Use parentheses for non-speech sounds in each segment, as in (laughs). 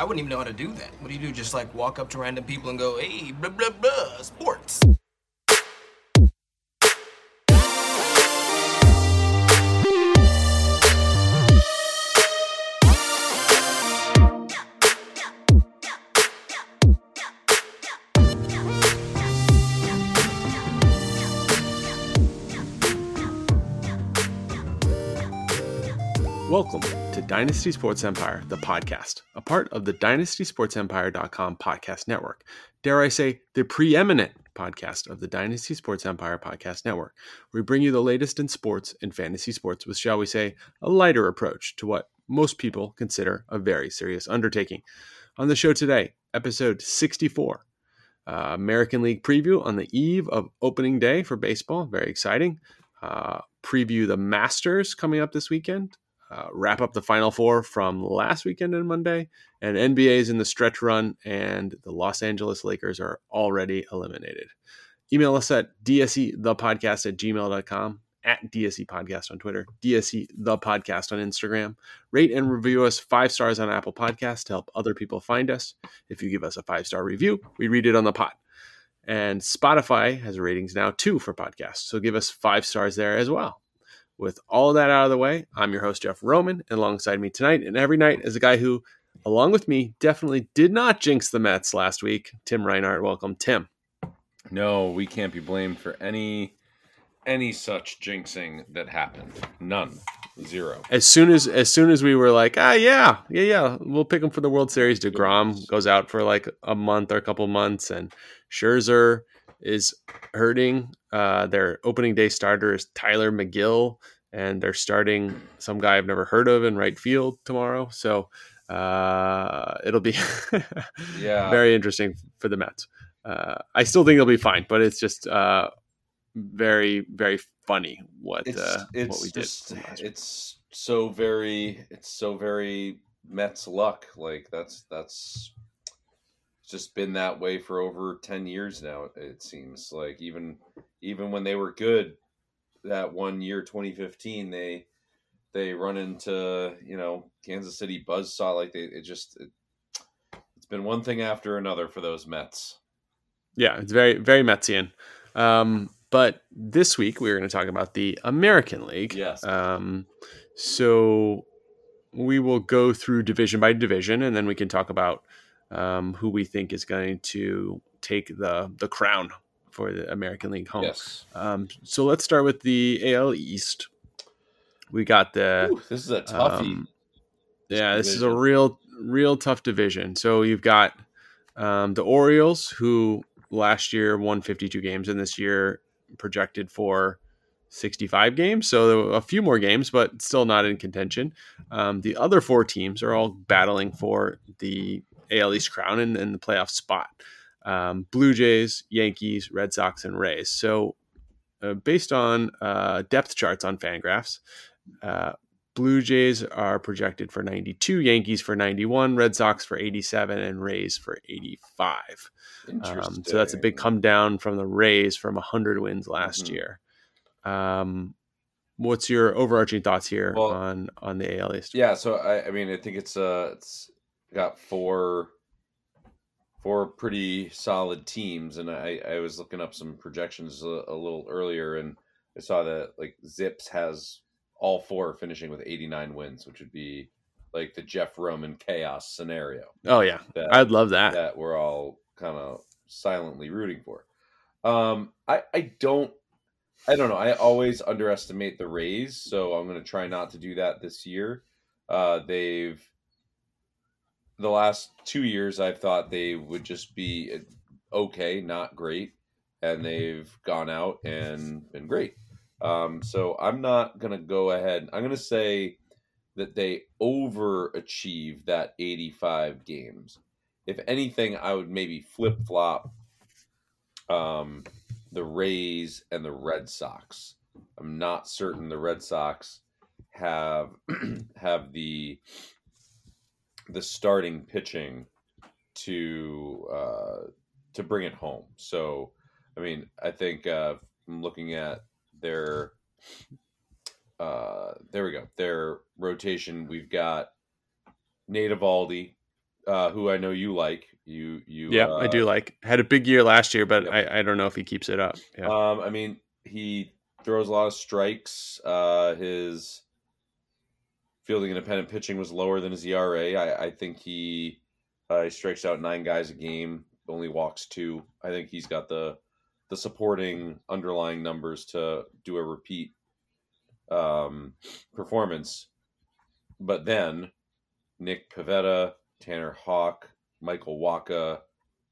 I wouldn't even know how to do that. What do you do? Just like walk up to random people and go, hey, blah, blah, blah, sports. Dynasty Sports Empire, the podcast, a part of the dynastysportsempire.com podcast network. Dare I say, the preeminent podcast of the Dynasty Sports Empire podcast network. We bring you the latest in sports and fantasy sports with, shall we say, a lighter approach to what most people consider a very serious undertaking. On the show today, episode 64, uh, American League preview on the eve of opening day for baseball. Very exciting. Uh, preview the Masters coming up this weekend uh, wrap up the Final Four from last weekend and Monday, and NBA's in the stretch run, and the Los Angeles Lakers are already eliminated. Email us at DSE the podcast at gmail.com, at DSE podcast on Twitter, DSE the podcast on Instagram. Rate and review us five stars on Apple Podcasts to help other people find us. If you give us a five star review, we read it on the pod. And Spotify has ratings now too for podcasts, so give us five stars there as well. With all that out of the way, I'm your host, Jeff Roman, and alongside me tonight and every night is a guy who, along with me, definitely did not jinx the Mets last week. Tim Reinhart, welcome. Tim. No, we can't be blamed for any any such jinxing that happened. None. Zero. As soon as as soon as we were like, ah, yeah, yeah, yeah, we'll pick him for the World Series. Degrom goes out for like a month or a couple months, and Scherzer is hurting. Uh, their opening day starter is Tylor Megill, and they're starting some guy I've never heard of in right field tomorrow. So uh, it'll be (laughs) yeah very interesting for the Mets. Uh, I still think they'll be fine, but it's just uh, very very funny what it's, uh, it's what we just, did. It's so very it's so very Mets luck. Like that's that's just been that way for over 10 years now it seems like even even when they were good that one year 2015 they they run into you know kansas city buzz saw like they it just it, it's been one thing after another for those mets Yeah, it's very very Metsian. Um, but this week we're going to talk about the American League. Yes. Um, so we will go through division by division, and then we can talk about um, who we think is going to take the the crown for the American League home. yes Um, so let's start with the AL East. We got the Ooh, this is a toughie um, yeah, this is a real, real tough division. So you've got um, the Orioles, who last year won 52 games, and this year projected for 65 games. So a few more games, but still not in contention. Um, the other four teams are all battling for the AL East crown and, and the playoff spot. Um, Blue Jays, Yankees, Red Sox, and Rays. So uh, based on uh, depth charts on Fangraphs, uh, Blue Jays are projected for 92, Yankees for 91, Red Sox for 87, and Rays for 85. Um, so that's a big come down from the Rays from 100 wins last Mhm. year. Um, what's your overarching thoughts here Well, on on the AL East? Yeah, so I, I mean, I think it's uh, it's got four, four pretty solid teams, and I, I was looking up some projections a, a little earlier, and I saw that like Zips has all four finishing with 89 wins, which would be like the Jeff Roman chaos scenario Oh yeah, that I'd love that. that we're all kind of silently rooting for. Um, I I don't I don't know. I always underestimate the Rays, so I'm going to try not to do that this year. Uh, they've the last two years I've thought they would just be okay, not great, and they've gone out and been great. Um, so I'm not going to go ahead. I'm going to say that they overachieve that 85 games. If anything, I would maybe flip flop um, the Rays and the Red Sox. I'm not certain the Red Sox have (clears throat) have the the starting pitching to uh, to bring it home. So, I mean, I think uh, I'm looking at their uh, there we go their rotation. We've got Nate Eovaldi, uh, who I know you like. You you Yeah, uh, I do like. Had a big year last year, but Yep. I, I don't know if he keeps it up. Yeah. Um, I mean, he throws a lot of strikes. Uh, his fielding independent pitching was lower than his ERA. I, I think he uh, he strikes out nine guys a game, only walks two. I think he's got the the supporting underlying numbers to do a repeat um, performance. But then Nick Pivetta, Tanner Houck, Michael Wacha,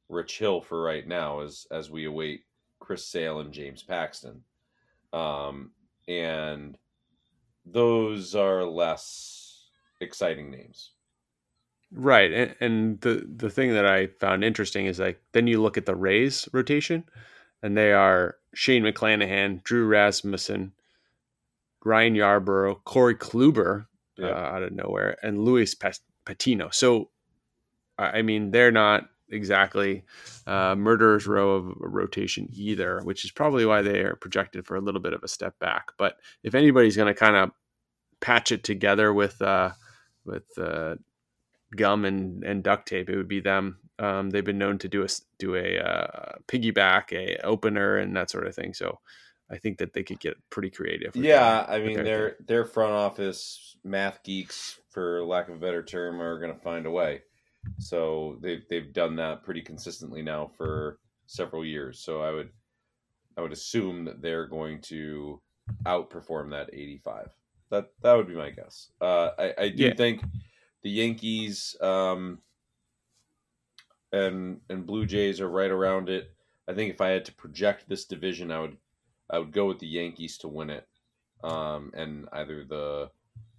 Rich Hill for right now as as we await Chris Sale and James Paxton. Um, and those are less exciting names. Right, and, and the the thing that I found interesting is like then you look at the Rays rotation, and they are Shane McClanahan, Drew Rasmussen, Ryan Yarbrough, Corey Kluber uh, out of nowhere, and Luis Patino. So, I mean, they're not exactly uh, murderer's row of rotation either, which is probably why they are projected for a little bit of a step back. But if anybody's going to kind of patch it together with uh, with uh, gum and, and duct tape, it would be them. Um, they've been known to do a do a uh, piggyback, a opener, and that sort of thing. So I think that they could get pretty creative. Yeah, their- I mean their their their front office math geeks, for lack of a better term, are going to find a way. So they've they've done that pretty consistently now for several years. So I would I would assume that they're going to outperform that 85. That that would be my guess. Uh, I I do Yeah. think the Yankees um, and and Blue Jays are right around it. I think if I had to project this division, I would I would go with the Yankees to win it, um, and either the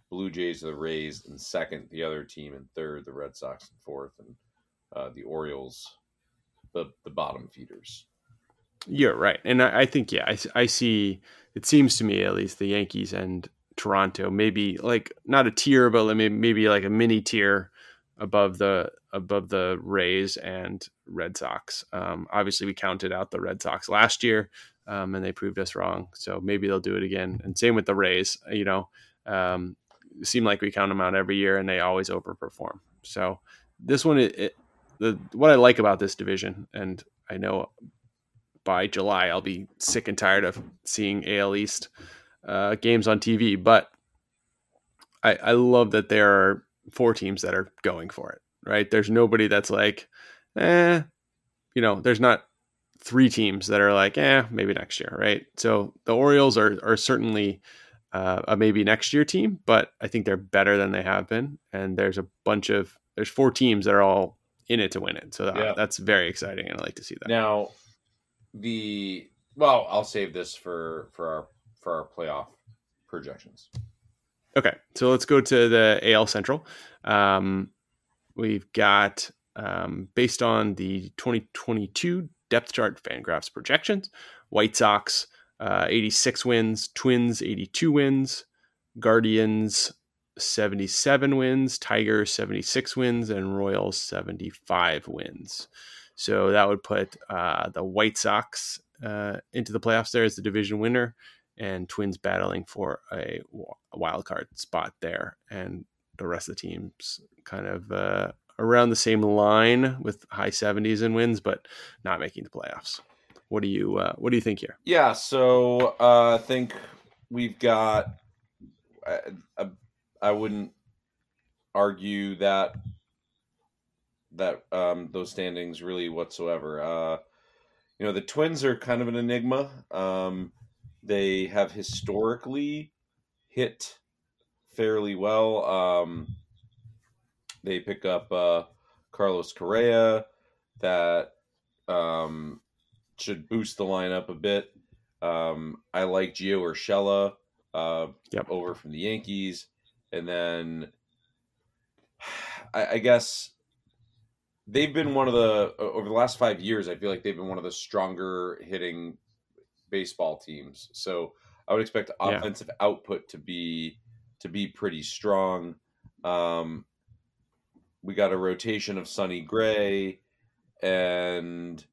Blue Jays or the Rays in second, the other team in third, the Red Sox in fourth, and uh, the Orioles, the the bottom feeders. You're right, and I, I think yeah, I see. It seems to me at least the Yankees and Toronto maybe like not a tier, but maybe maybe like a mini tier above the above the Rays and Red Sox. Um, obviously, we counted out the Red Sox last year, um, and they proved us wrong. So maybe they'll do it again. And same with the Rays. You know, um, seem like we count them out every year, and they always overperform. So this one, it, it the what I like about this division, and I know by July I'll be sick and tired of seeing AL East uh, games on TV. But I, I love that there are four teams that are going for it. Right? There's nobody that's like, eh, you know, there's not three teams that are like, eh, maybe next year, right? So the Orioles are are certainly uh, a maybe next year team, but I think they're better than they have been. And there's a bunch of there's four teams that are all in it to win it. So that, Yeah. that's very exciting, and I like to see that. Now, the well, I'll save this for for our for our playoff projections. Okay, so let's go to the AL Central. Um, we've got um, based on the 2022 depth chart Fangraphs projections, White Sox uh, 86 wins, Twins 82 wins, Guardians 77 wins, Tigers 76 wins, and Royals 75 wins. So that would put uh, the White Sox uh, into the playoffs there as the division winner, and Twins battling for a wild card spot there, and the rest of the teams kind of uh, around the same line with high 70s in wins, but not making the playoffs. What do you uh, What do you think here? Yeah, so uh, I think we've got. I, I, I wouldn't argue that that um, those standings really whatsoever. Uh, you know, the Twins are kind of an enigma. Um, they have historically hit fairly well. Um, they pick up uh, Carlos Correa, that um, should boost the lineup a bit. Um, I like Gio Urshela uh, Yep. over from the Yankees, and then I, I guess they've been one of the over the last five years. I feel like they've been one of the stronger hitting baseball teams. So I would expect Yeah. offensive output to be to be pretty strong. Um, we got a rotation of Sonny Gray and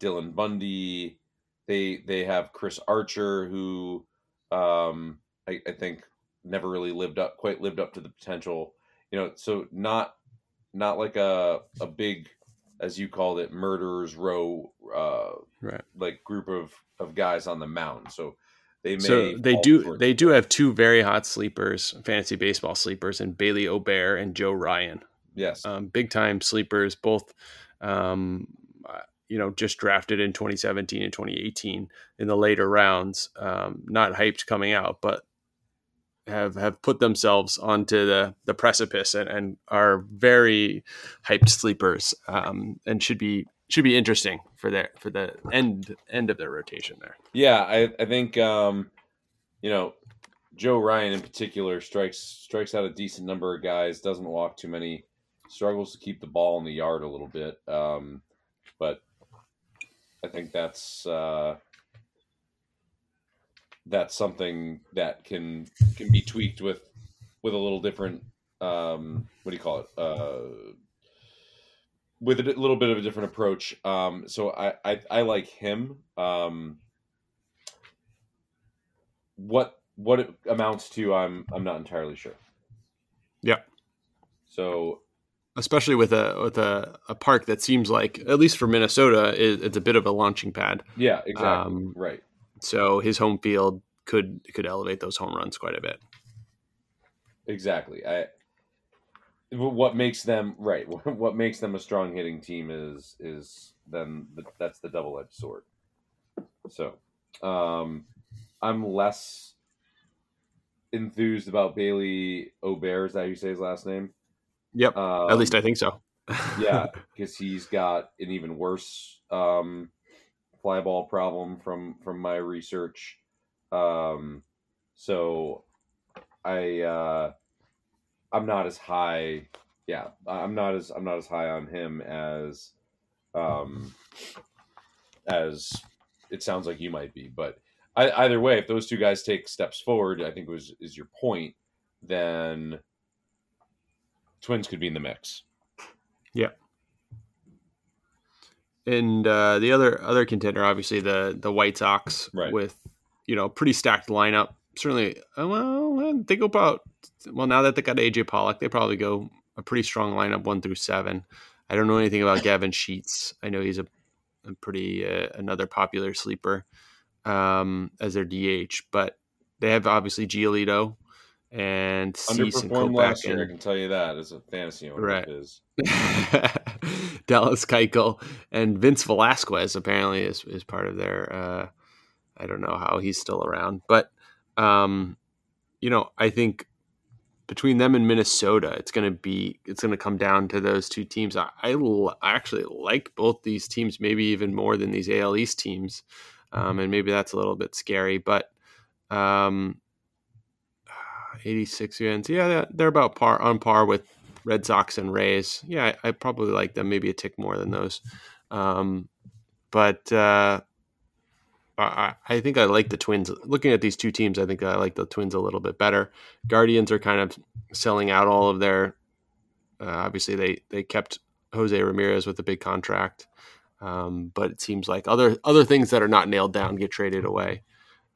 Dylan Bundy. They they have Chris Archer, who um, I, I think never really lived up quite lived up to the potential. You know, so not not like a a big, as you called it, murderers row, uh, Right. like group of of guys on the mound. So they may So they do they do have two very hot sleepers, fantasy baseball sleepers, and Bailey Ober and Joe Ryan. yes um, big time sleepers, both, um, you know, just drafted in 2017 and 2018 in the later rounds. Um, not hyped coming out, but have have put themselves onto the the precipice and, and are very hyped sleepers um, and should be should be interesting for their for the end end of their rotation there. Yeah, I, I think um, you know Joe Ryan in particular strikes strikes out a decent number of guys. Doesn't walk too many. Struggles to keep the ball in the yard a little bit, um, but I think that's uh, that's something that can can be tweaked with with a little different. Um, what do you call it? Uh, with a little bit of a different approach. Um, so I, I, I like him. Um, what what it amounts to, I'm I'm not entirely sure. Yeah. So Especially with a with a, a park that seems like, at least for Minnesota, it, it's a bit of a launching pad. yeah, exactly. Um, right. So his home field could could elevate those home runs quite a bit. Exactly. I what makes them right. (laughs) What makes them a strong hitting team is is then the, that's the double edged sword. So, um, I'm less enthused about Bailey Ober. Is that how you say his last name? Yep. Um, At least I think so. yeah, (laughs) because he's got an even worse um, fly ball problem from from my research. Um, so I uh, I'm not as high. Yeah, I'm not as I'm not as high on him as um, as it sounds like you might be. But I, either way, if those two guys take steps forward, I think was is your point. Then Twins could be in the mix. Yeah. And uh, the other other contender, obviously the the White Sox, Right. with you know pretty stacked lineup. Certainly, uh, well, they go about well now that they got AJ Pollock, they probably go a pretty strong lineup one through seven. I don't know anything about Gavin Sheets. I know he's a, a pretty uh, another popular sleeper um, as their DH, but they have obviously Giolito and Underperformed last year, I can tell you that as a fantasy owner. Right. Is. (laughs) Dallas Keuchel and Vince Velasquez apparently is, is part of their. Uh, I don't know how he's still around, but um, you know, I think between them and Minnesota, it's going to be it's going to come down to those two teams. I, I, l- I actually like both these teams, maybe even more than these AL East teams, um, and maybe that's a little bit scary, but. Um, 86 wins. Yeah, they're- about par on par with Red Sox and Rays. Yeah, I, I probably like them maybe a tick more than those. Um, but uh, I, I think I like the Twins. Looking at these two teams, I think I like the Twins a little bit better. Guardians are kind of selling out all of their. Uh, obviously, they they kept Jose Ramirez with a big contract, um, but it seems like other other things that are not nailed down get traded away.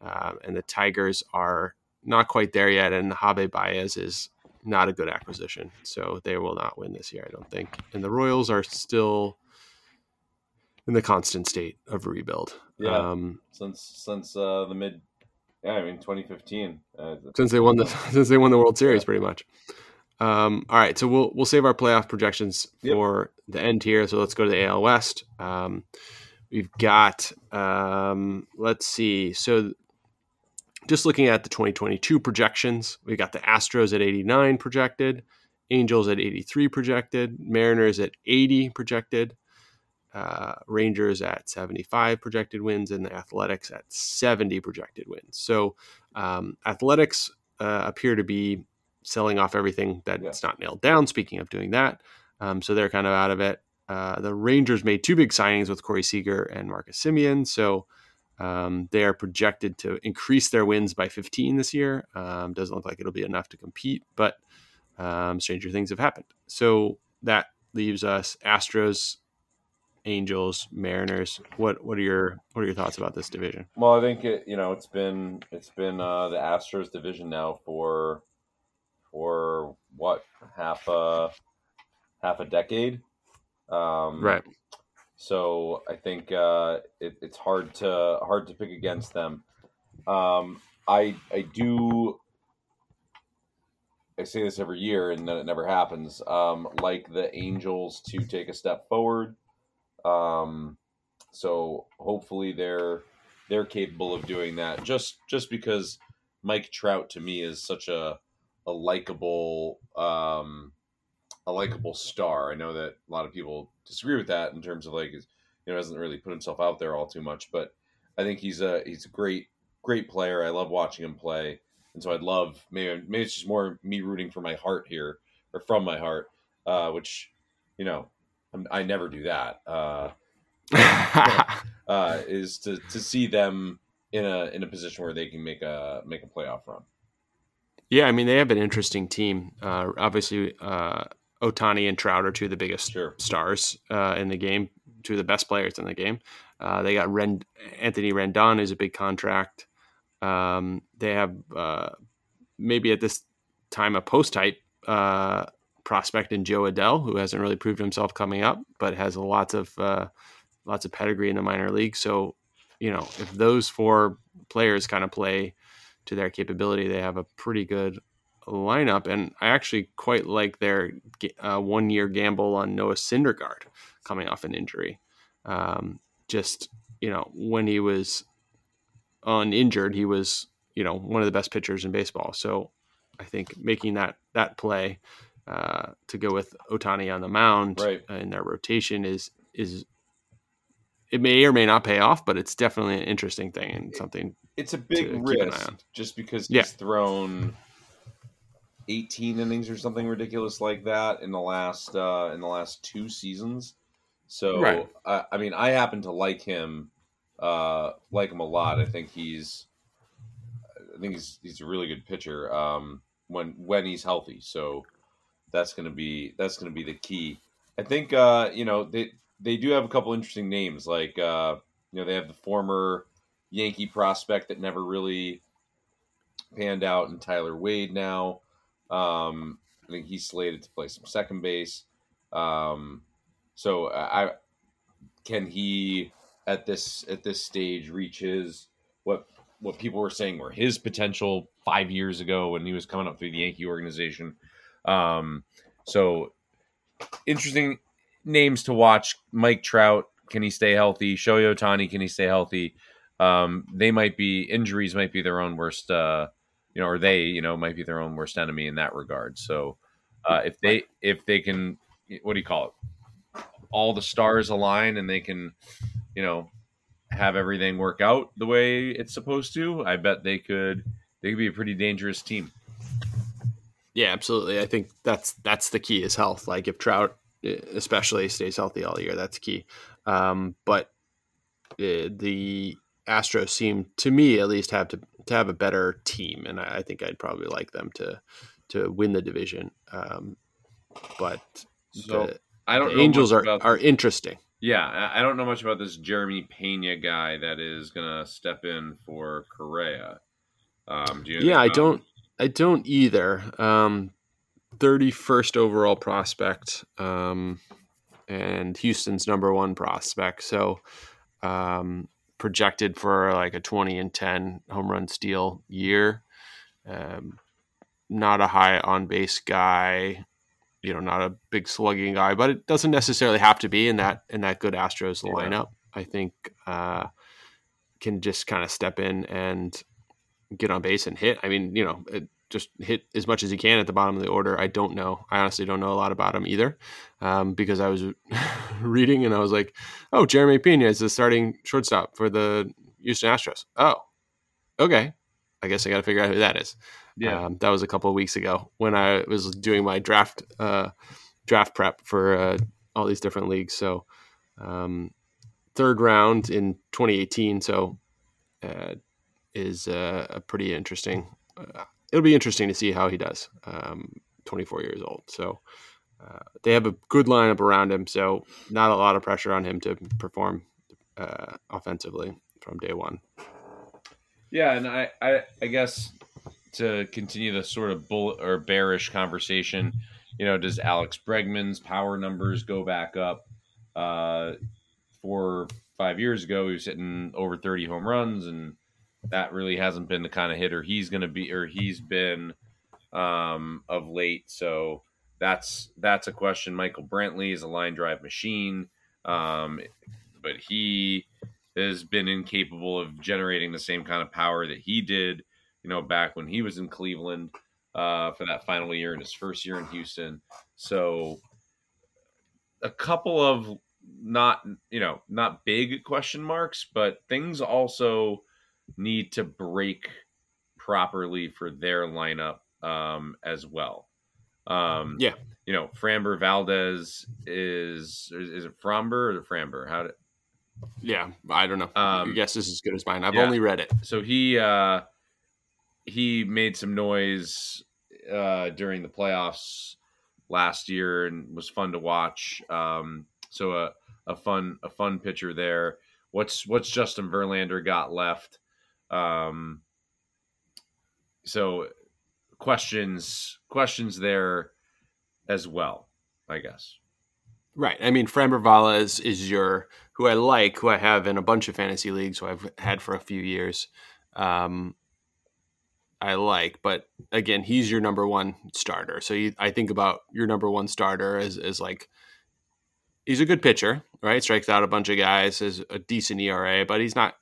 Uh, and the Tigers are not quite there yet, and Javi Baez is not a good acquisition, so they will not win this year, I don't think. And the Royals are still in the constant state of rebuild. Yeah. Um, Since since uh, the mid, yeah, I mean 2015. Uh, since they won the (laughs) since they won the World Series, pretty much. Um, all right, so we'll we'll save our playoff projections Yep. for the end here. So let's go to the AL West. Um, we've got um, let's see. So just looking at the 2022 projections, we got the Astros at 89 projected, Angels at 83 projected, Mariners at 80 projected, uh, Rangers at 75 projected wins, and the Athletics at 70 projected wins. So um, Athletics uh, appear to be selling off everything that's not nailed down. Speaking of doing that, um, so they're kind of out of it. Uh, the Rangers made two big signings with Corey Seager and Marcus Semien, so um, they are projected to increase their wins by 15 this year. Um, doesn't look like it'll be enough to compete, but um, stranger things have happened. So that leaves us Astros, Angels, Mariners. What what are your what are your thoughts about this division? well, I think it, you know it's been it's been uh, the Astros division now for for what half a half a decade. Um, right. So I think uh, it, it's hard to hard to pick against them. Um, I I do. I say this every year, and then it never happens. Um, like the Angels to take a step forward. Um, so hopefully they're they're capable of doing that. Just just because Mike Trout to me is such a a likable um, a likable star. I know that a lot of people disagree with that in terms of like you know hasn't really put himself out there all too much, but I think he's a he's a great great player. I love watching him play, and so I'd love maybe maybe it's just more me rooting for my heart here or from my heart, uh, which you know I'm, i never do that. Uh, (laughs) uh, is to to see them in a in a position where they can make a make a playoff run. Yeah, I mean they have an interesting team. Uh, obviously, uh, Ohtani and Trout are two of the biggest Sure. stars uh, in the game, two of the best players in the game. Uh, they got Anthony Rendon, is a big contract. Um, they have uh, maybe at this time a post type uh, prospect in Jo Adell, who hasn't really proved himself coming up, but has lots of uh, lots of pedigree in the minor league. So, you know, if those four players kind of play to their capability, they have a pretty good lineup. And I actually quite like their uh, one year gamble on Noah Syndergaard coming off an injury. Um, just, you know, when he was uninjured, he was, you know, one of the best pitchers in baseball. So I think making that, that play uh, to go with Ohtani on the mound Right. in their rotation is, is, it may or may not pay off, but it's definitely an interesting thing and something It's a big to keep an eye risk just because Yeah. he's thrown 18 innings or something ridiculous like that in the last uh, in the last two seasons. So Right. I, I mean, I happen to like him, uh, like him a lot. I think he's, I think he's he's a really good pitcher um, when when he's healthy. So that's gonna be that's gonna be the key. I think uh, you know they they do have a couple interesting names. Like uh, you know they have the former Yankee prospect that never really panned out, and Tyler Wade now. Um, I think he's slated to play some second base. Um, so I can he at this at this stage reach his what what people were saying were his potential five years ago when he was coming up through the Yankee organization. Um, so interesting names to watch. Mike Trout, can he stay healthy? Shohei Ohtani, can he stay healthy? Um, they might be injuries might be their own worst, uh, you know, or they, you know, might be their own worst enemy in that regard. So uh, if they if they can, what do you call it? All the stars align and they can, you know, have everything work out the way it's supposed to. I bet they could. They could be a pretty dangerous team. Yeah, absolutely. I think that's that's the key is health. Like if Trout, eh, especially, stays healthy all year, that's key. Um, but uh, the Astros seem, to me at least, have to to have a better team, and I, I think I'd probably like them to to win the division. Um, but So the, I don't Angels are are interesting. Yeah, I don't know much about this Jeremy Pena guy that is gonna step in for Correa. Um, do you know Yeah, I about don't. I don't either. Um, 31st overall prospect, um, and Houston's number one prospect. So, um, projected for like a 20 and 10 home run steal year. Um, not a high on base guy, you know, not a big slugging guy, but it doesn't necessarily have to be in that in that good Astros Yeah. lineup. I think uh, can just kind of step in and get on base and hit. I mean, you know, it, just hit as much as he can at the bottom of the order. I don't know. I honestly don't know a lot about him either, um, because I was (laughs) reading and I was like, "Oh, Jeremy Pena is the starting shortstop for the Houston Astros." Oh, okay. I guess I got to figure out who that is. Yeah. Um, that was a couple of weeks ago when I was doing my draft uh, draft prep for uh, all these different leagues. So, um, third round in 2018. So, uh, is uh, a pretty interesting. It'll be interesting to see how he does. Um, 24 years old, so uh, they have a good lineup around him. So not a lot of pressure on him to perform uh, offensively from day one. Yeah, and I, I, I guess to continue the sort of bull or bearish conversation, you know, does Alex Bregman's power numbers go back up? Uh, four five years ago, he was hitting over 30 home runs, and that really hasn't been the kind of hitter he's going to be, or he's been um, of late. So that's that's a question. Michael Brantley is a line drive machine, um, but he has been incapable of generating the same kind of power that he did, you know, back when he was in Cleveland uh, for that final year in his first year in Houston. So a couple of not you know not big question marks, but things also need to break properly for their lineup um, as well. Um, Yeah. you know, Framber Valdez is is it Framber or Framber? How did Yeah, I don't know. Um, Your guess is as good as mine. I've yeah. only read it. so he uh he made some noise uh during the playoffs last year and was fun to watch um so a a fun a fun pitcher there what's what's Justin Verlander got left um so questions questions there as well I guess Right. I mean, Framber Valdez is your who I like, who I have in a bunch of fantasy leagues, who I've had for a few years. Um, I like, but again, he's your number one starter. So you, I think about your number one starter as, as like he's a good pitcher, right? Strikes out a bunch of guys, has a decent ERA, but he's not.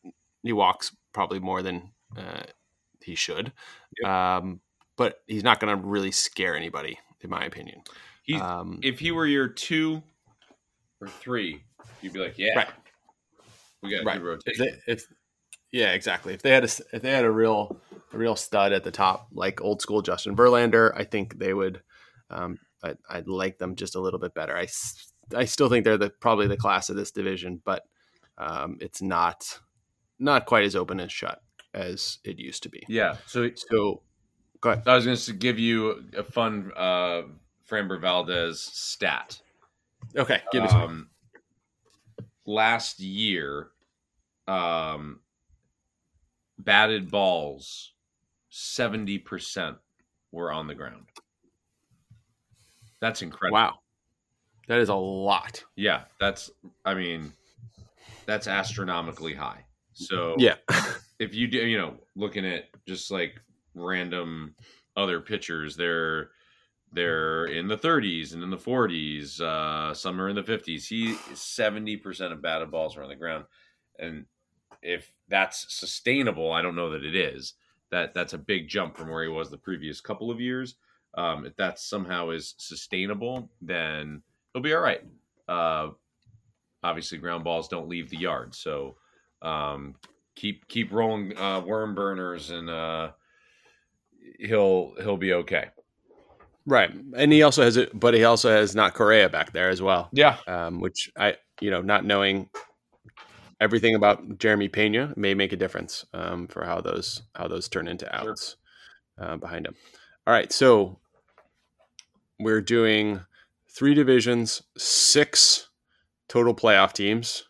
He walks probably more than uh, he should, um, but he's not going to really scare anybody, in my opinion. he's Um, if he were your two or three you'd be like yeah Right. we got Right. good if, rotation they, if yeah, exactly. If they had a if they had a real a real stud at the top, like old school Justin Verlander, I think they would. Um, I, I'd like them just a little bit better. I I still think they're the probably the class of this division, but um, it's not not quite as open and shut as it used to be. yeah so So go ahead. I was going to give you a fun uh, Framber Valdez stat. Okay, give it some. Um, last year, um, batted balls, 70% were on the ground. That's incredible. Wow, that is a lot. Yeah, that's, I mean, that's astronomically high. So, Yeah, (laughs) if you do, you know, looking at just like random other pitchers, they're they're in the 30s and in the 40s. Uh, some are in the 50s. He 70 percent of batted balls are on the ground, and if that's sustainable, I don't know that it is. That that's a big jump from where he was the previous couple of years. Um, if that somehow is sustainable, then he'll be all right. Uh, obviously, ground balls don't leave the yard, so um, keep keep rolling uh, worm burners, and uh, he'll he'll be okay. right. And he also has it, but he also has not Correa back there as well. Yeah, um, which I, you know, not knowing everything about Jeremy Pena may make a difference um, for how those how those turn into Sure. outs uh, behind him. All right, so we're doing three divisions, six total playoff teams,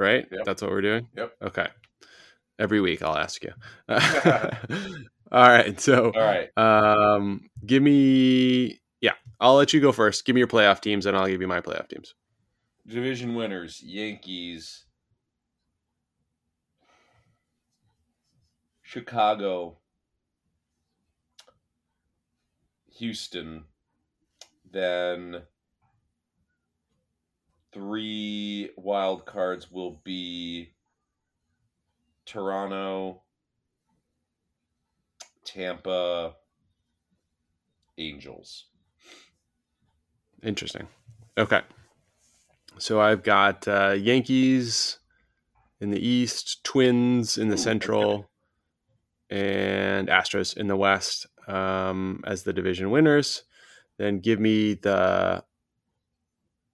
right? Yep. That's what we're doing. Yep. Okay. Every week I'll ask you. (laughs) (laughs) All right, so all right. um, give me, yeah, I'll let you go first. Give me your playoff teams, and I'll give you my playoff teams. Division winners: Yankees, Chicago, Houston. Then three wild cards will be Toronto, Tampa, Angels. Interesting. Okay. So I've got uh, Yankees in the East, Twins in the Central, and Astros in the West um, as the division winners. Then give me the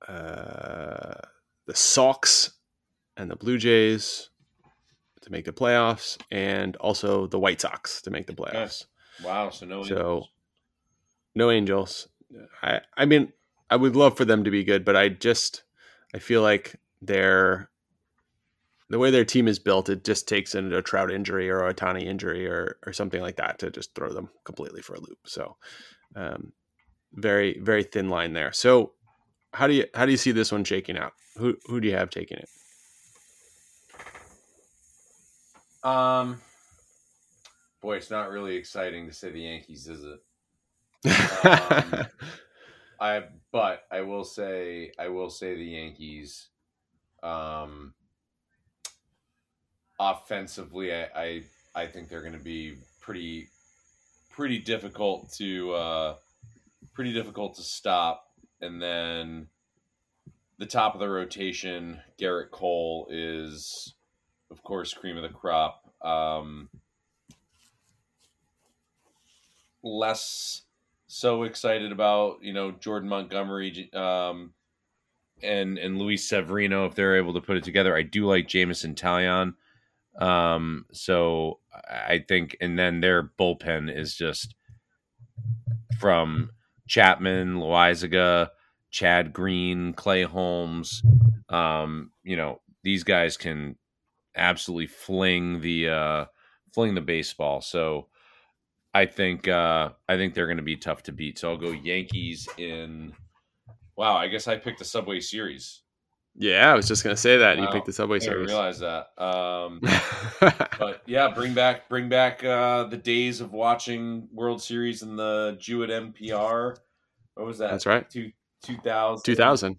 uh, the Sox and the Blue Jays to make the playoffs, and also the White Sox to make the playoffs. Wow, so no So- Angels. no angels. I I mean, I would love for them to be good, but I just I feel like they're the way their team is built, it just takes in a Trout injury or a Tani injury or or something like that to just throw them completely for a loop. So um, very very thin line there. So how do you how do you see this one shaking out? Who who do you have taking it? Um, boy, it's not really exciting to say the Yankees, is it? (laughs) Um, I but I will say I will say the Yankees. Um, offensively, I I, I think they're going to be pretty pretty difficult to uh, pretty difficult to stop. And then the top of the rotation, Gerrit Cole is, of course, cream of the crop. Um, less so excited about you know Jordan Montgomery um, and and Luis Severino if they're able to put it together. I do like Jameson Taillon. Um, so I think, and then their bullpen is just from Chapman, Loaisiga, Chad Green, Clay Holmes. Um, you know, these guys can absolutely fling the uh, fling the baseball. So I think uh, I think they're going to be tough to beat. So I'll go Yankees in. Wow, I guess I picked the Subway Series. Yeah, I was just gonna say that Wow. you picked the Subway I didn't Series. realize that. Um, (laughs) but yeah, bring back bring back uh, the days of watching World Series in the Jewett NPR. What was that? That's right. Two, 2000. 2000.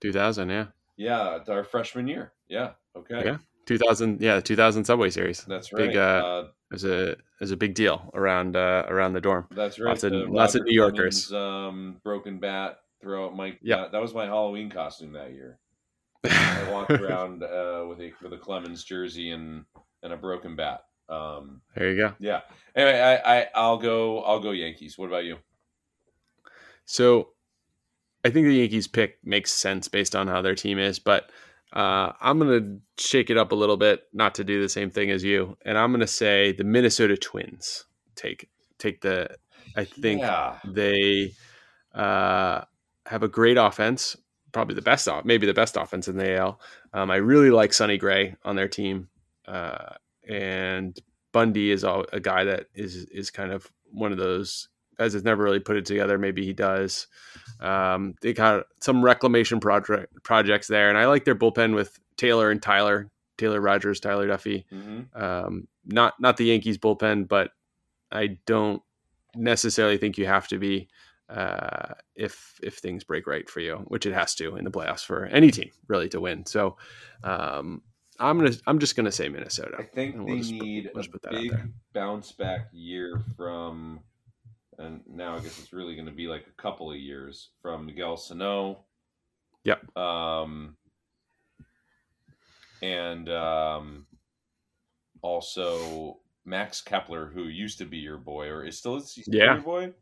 2000, yeah. Yeah, our freshman year. Yeah. Okay. Yeah. 2000, yeah, 2000 Subway Series. That's right. Big, uh, uh, It was a it was a big deal around uh, around the dorm. that's right. lots of- the lots of New Yorkers. Clemens, um, broken bat throw out Mike. That, that was my Halloween costume that year. I walked (laughs) around uh, with a with a Clemens jersey and and a broken bat. Um, there you go. yeah. Anyway, I, I I'll go I'll go Yankees. What about you? So I think the Yankees pick makes sense based on how their team is, but uh, I'm going to shake it up a little bit, not to do the same thing as you, and I'm going to say the Minnesota Twins take take the. I think yeah. they uh, have a great offense, probably the best, off, maybe the best offense in the AL. Um, I really like Sonny Gray on their team, uh, and Bundy is a, a guy that is is kind of one of those guys that's never really put it together. Maybe he does. Um, they got some reclamation project projects there, and I like their bullpen with Taylor and Tyler, Taylor Rogers, Tyler Duffey. hmm Um, not not the Yankees bullpen, but I don't necessarily think you have to be uh, if if things break right for you, which it has to in the playoffs for any team really to win. So um, I'm gonna I'm just gonna say Minnesota. I think they we'll put- need we'll a put that big bounce back year from, and now I guess it's really going to be like a couple of years from Miguel Sano. Yep. Um, and um, also Max Kepler, who used to be your boy, or is still, is still Yeah. your boy?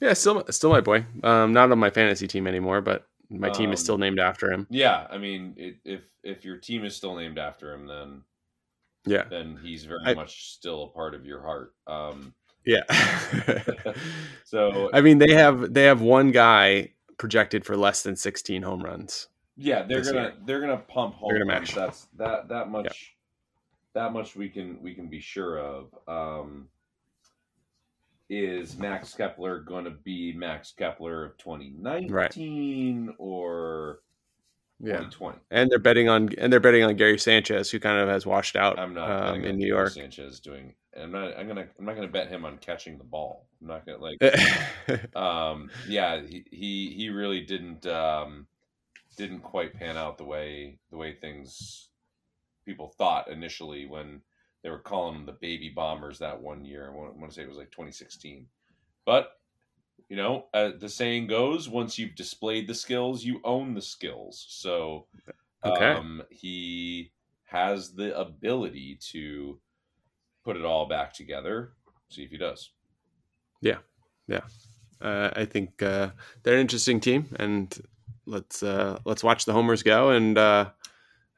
Yeah, still still my boy. Um, not on my fantasy team anymore, but my team is Um, still named after him. Yeah, I mean, it, if if your team is still named after him, then Yeah, then he's very I- much still a part of your heart. Um, yeah. (laughs) (laughs) so I mean, they have they have one guy projected for less than 16 home runs. Yeah, they're gonna year. they're gonna pump home They're gonna runs. match. That's that that much that much we can we can be sure of. Um, is Max Kepler going to be Max Kepler of 2019 or Yeah, 2020? and they're betting on and they're betting on Gary Sanchez, who kind of has washed out I'm not um, in New Gary York. Sanchez doing. I'm not. I'm gonna. I'm not gonna bet him on catching the ball. I'm not gonna like. (laughs) um yeah he, he he really didn't um didn't quite pan out the way the way things people thought initially when they were calling them the baby bombers that one year i want, I want to say it was like 2016 but you know uh, the saying goes once you've displayed the skills you own the skills so Okay. um he has the ability to put it all back together see if he does Yeah. Yeah. uh, I think uh, they're an interesting team, and let's uh, let's watch the homers go and uh,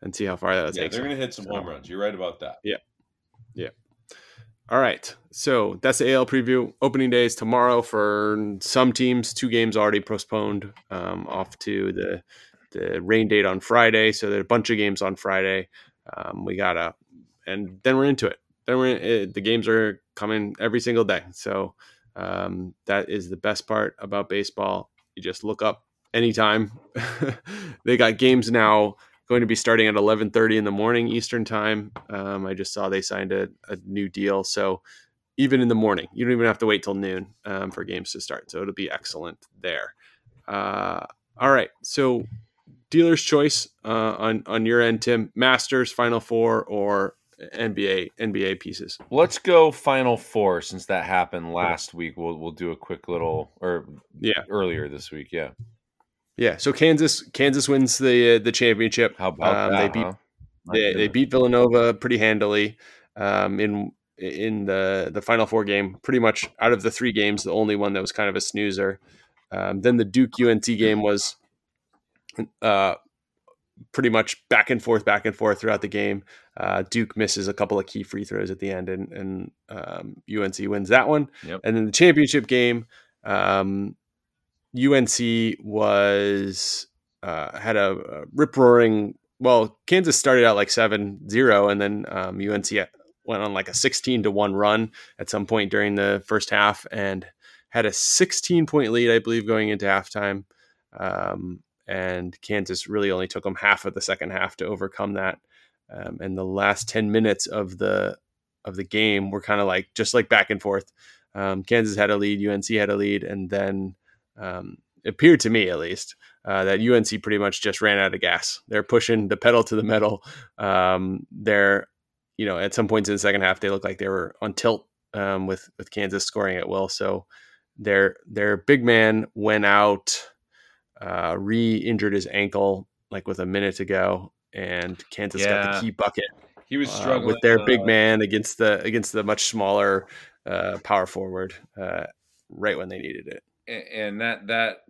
and see how far that yeah takes. they're gonna hit some So- home runs you're right about that All right, so that's the AL preview. Opening day is tomorrow for some teams. Two games already postponed um, off to the the rain date on Friday. So there are a bunch of games on Friday. Um, we gotta, and then we're into it. Then we're uh, the games are coming every single day. So Um, that is the best part about baseball. You just look up anytime. (laughs) they got games now going to be starting at 11:30 in the morning Eastern time. Um, I just saw they signed a, a, new deal, so even in the morning, you don't even have to wait till noon um, for games to start. So it'll be excellent there. Uh, all right, so dealer's choice uh, on on your end, Tim. Masters, Final Four, or NBA NBA pieces. Let's go Final Four since that happened last week. We'll we'll do a quick little or yeah earlier this week. Yeah, yeah. So Kansas Kansas wins the uh, the championship. How about um, that, they beat huh? they, they, beat Villanova pretty handily um, in in the the Final Four game. Pretty much out of the three games, the only one that was kind of a snoozer. Um, then the Duke UNC game was uh, pretty much back and forth, back and forth throughout the game. Uh, Duke misses a couple of key free throws at the end, and, and um, UNC wins that one. Yep. And then the championship game, um, UNC was uh, had a, a rip roaring. Well, Kansas started out like 7-0, and then um, UNC went on like a sixteen to one run at some point during the first half, and had a sixteen point lead, I believe, going into halftime. Um, and Kansas really only took them half of the second half to overcome that. Um, and the last ten minutes of the of the game were kind of like just like back and forth. Um, Kansas had a lead, UNC had a lead, and then um, appeared to me at least uh, that UNC pretty much just ran out of gas. They're pushing the pedal to the metal. Um, they're you know at some points in the second half they looked like they were on tilt um, with with Kansas scoring at will. So their their big man went out uh, re-injured his ankle like with a minute to go, and Kansas yeah. got the key bucket. He was struggling uh, with their big man against the against the much smaller uh, power forward uh, right when they needed it. And that that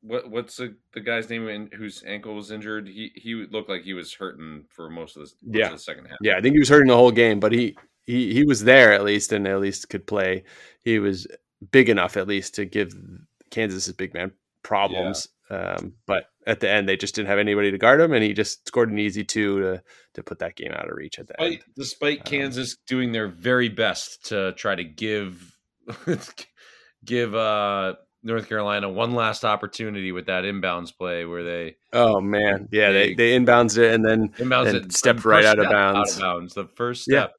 what what's the, the guy's name in, whose ankle was injured? He he looked like he was hurting for most of the, most yeah. Of the second half. Yeah, I think he was hurting the whole game, but he he he was there at least and at least could play. He was big enough at least to give Kansas his big man problems. Um, but at the end, they just didn't have anybody to guard him, and he just scored an easy two to to put that game out of reach at the despite, end. Despite um, Kansas doing their very best to try to give (laughs) give uh, North Carolina one last opportunity with that inbounds play where they. Oh man, yeah, they they, they inbounds it and then inbounds it, stepped right out of bounds. Out of bounds, the first step.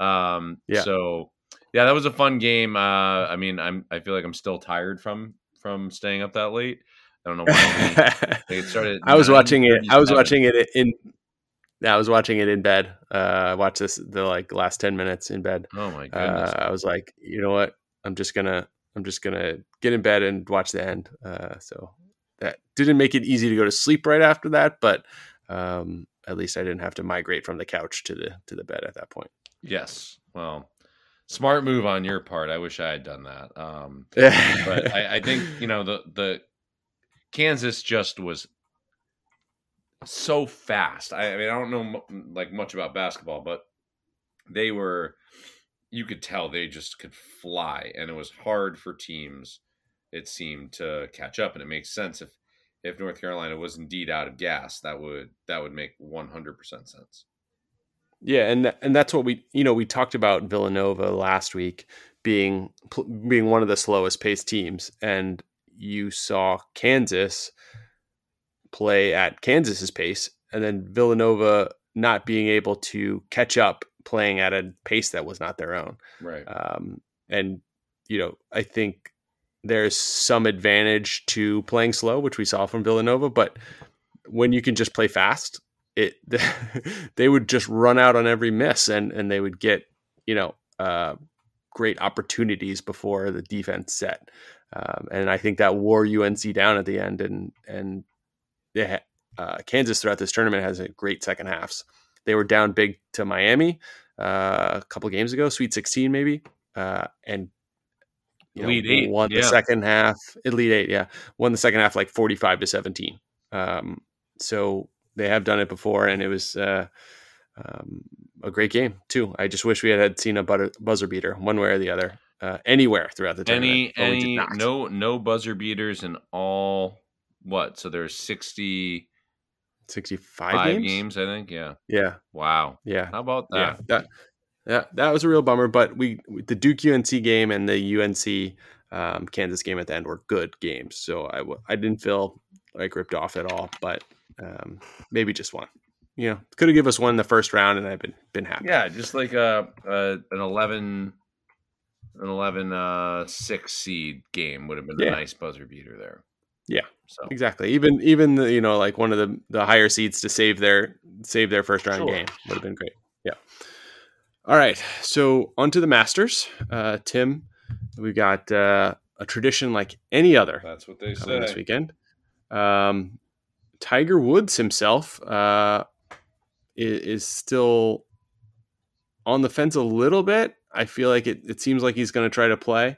Yeah. Um, yeah. So yeah, that was a fun game. Uh, I mean, I'm I feel like I'm still tired from from staying up that late. I don't know why. (laughs) it started. I was watching it. I was watching it in. I was watching it in bed. Uh, I watched this the like last ten minutes in bed. Oh my goodness! Uh, I was like, you know what? I'm just gonna. I'm just gonna get in bed and watch the end. Uh, so that didn't make it easy to go to sleep right after that, but um, at least I didn't have to migrate from the couch to the to the bed at that point. Yes. Well, smart move on your part. I wish I had done that. Um, but I, I, think (laughs) you know the the Kansas just was so fast. I, I mean, I don't know like much about basketball, but they were. You could tell they just could fly, and it was hard for teams. It seemed to catch up, and it makes sense if if North Carolina was indeed out of gas, that would that would make one hundred percent sense. Yeah, and and that's what we you know we talked about Villanova last week being being one of the slowest paced teams, and you saw Kansas play at Kansas's pace, and then Villanova not being able to catch up playing at a pace that was not their own. Right. Um, and you know, I think there's some advantage to playing slow, which we saw from Villanova, but when you can just play fast, it (laughs) they would just run out on every miss and and they would get, you know, uh, great opportunities before the defense set. Um, and I think that wore UNC down at the end. And and ha- uh, Kansas throughout this tournament has a great second halves. They were down big to Miami uh, a couple games ago, Sweet 16 maybe, uh, and you know, eight, won yeah. the second half. Elite eight, yeah, won the second half like 45 to 17. Um, so they have done it before, and it was. Uh, um, a great game too. I just wish we had, had seen a butter, buzzer beater, one way or the other uh, anywhere throughout the tournament. Any, any, no, no buzzer beaters in all. What? So there's 60, 65 games? games? I think. Yeah. Yeah. Wow. Yeah. How about that? Yeah. That yeah, that was a real bummer. But we the Duke UNC game and the UNC um, Kansas game at the end were good games, so I w- I didn't feel like ripped off at all. But um, maybe just one. You know, could have given us one in the first round, and I've been been happy. Yeah, just like a, a an eleven an 11 uh 6 seed game would have been Yeah. a nice buzzer beater there. Yeah. So Exactly. Even even the, you know like one of the the higher seeds to save their save their first round Sure. game would have been great. Yeah. All right. So on to the Masters. Uh, Tim, We've got uh, a tradition like any other that's what they coming this weekend. Um, Tiger Woods himself uh, is, is still on the fence a little bit. I feel like it, it seems like he's going to try to play.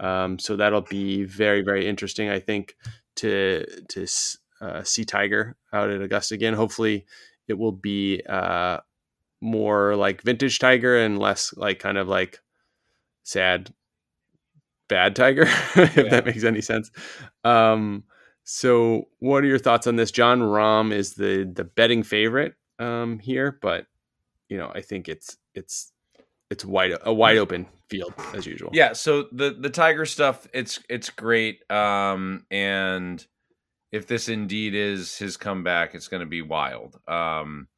Um, so that'll be very, very interesting, I think, to to uh, see Tiger out at Augusta again. Hopefully, it will be uh, more like vintage Tiger and less like kind of like sad bad Tiger, (laughs) if Yeah. that makes any sense. Um, so, what are your thoughts on this? Jon Rahm is the the betting favorite um, here, but you know, I think it's it's it's wide a wide open field as usual. Yeah, so the the Tiger stuff it's it's great um and if this indeed is his comeback it's going to be wild. Um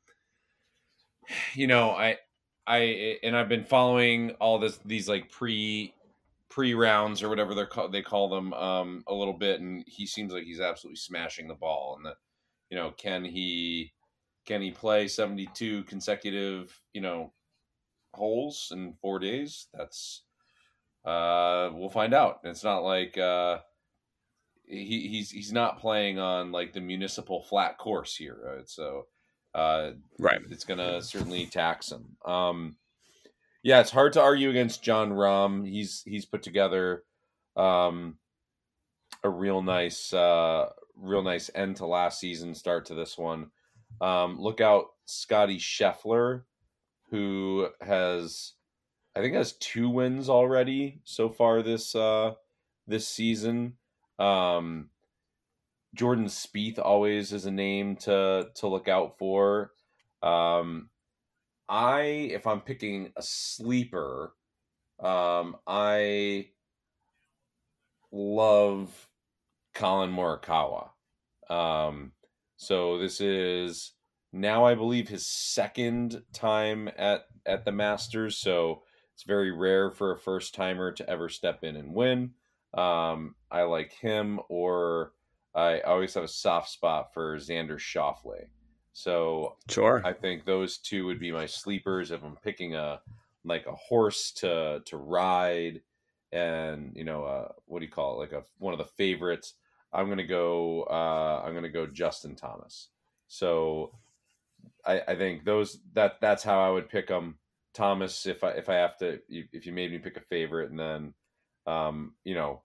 you know, I I and I've been following all this these like pre pre rounds or whatever they're called they call them um a little bit and he seems like he's absolutely smashing the ball and that you know can he can he play 72 consecutive you know holes in 4 days that's uh we'll find out it's not like uh he, he's he's not playing on like the municipal flat course here right? so uh Right. it's gonna certainly tax him. Um, yeah, it's hard to argue against Jon Rahm. He's he's put together um, a real nice, uh, real nice end to last season, start to this one. Um, look out, Scotty Scheffler, who has I think has two wins already so far this uh, this season. Um, Jordan Spieth always is a name to to look out for. Um, I if I'm picking a sleeper, um, I love Collin Morikawa. Um, so this is now I believe his second time at at the Masters. So it's very rare for a first timer to ever step in and win. Um, I like him, or I always have a soft spot for Xander Schauffele. So Sure. I think those two would be my sleepers if I'm picking a like a horse to to ride, and you know, uh, what do you call it? Like a one of the favorites. I'm gonna go. Uh, I'm gonna go Justin Thomas. So I, I think those that that's how I would pick them. Thomas, if I if I have to, if you made me pick a favorite, and then, um, you know,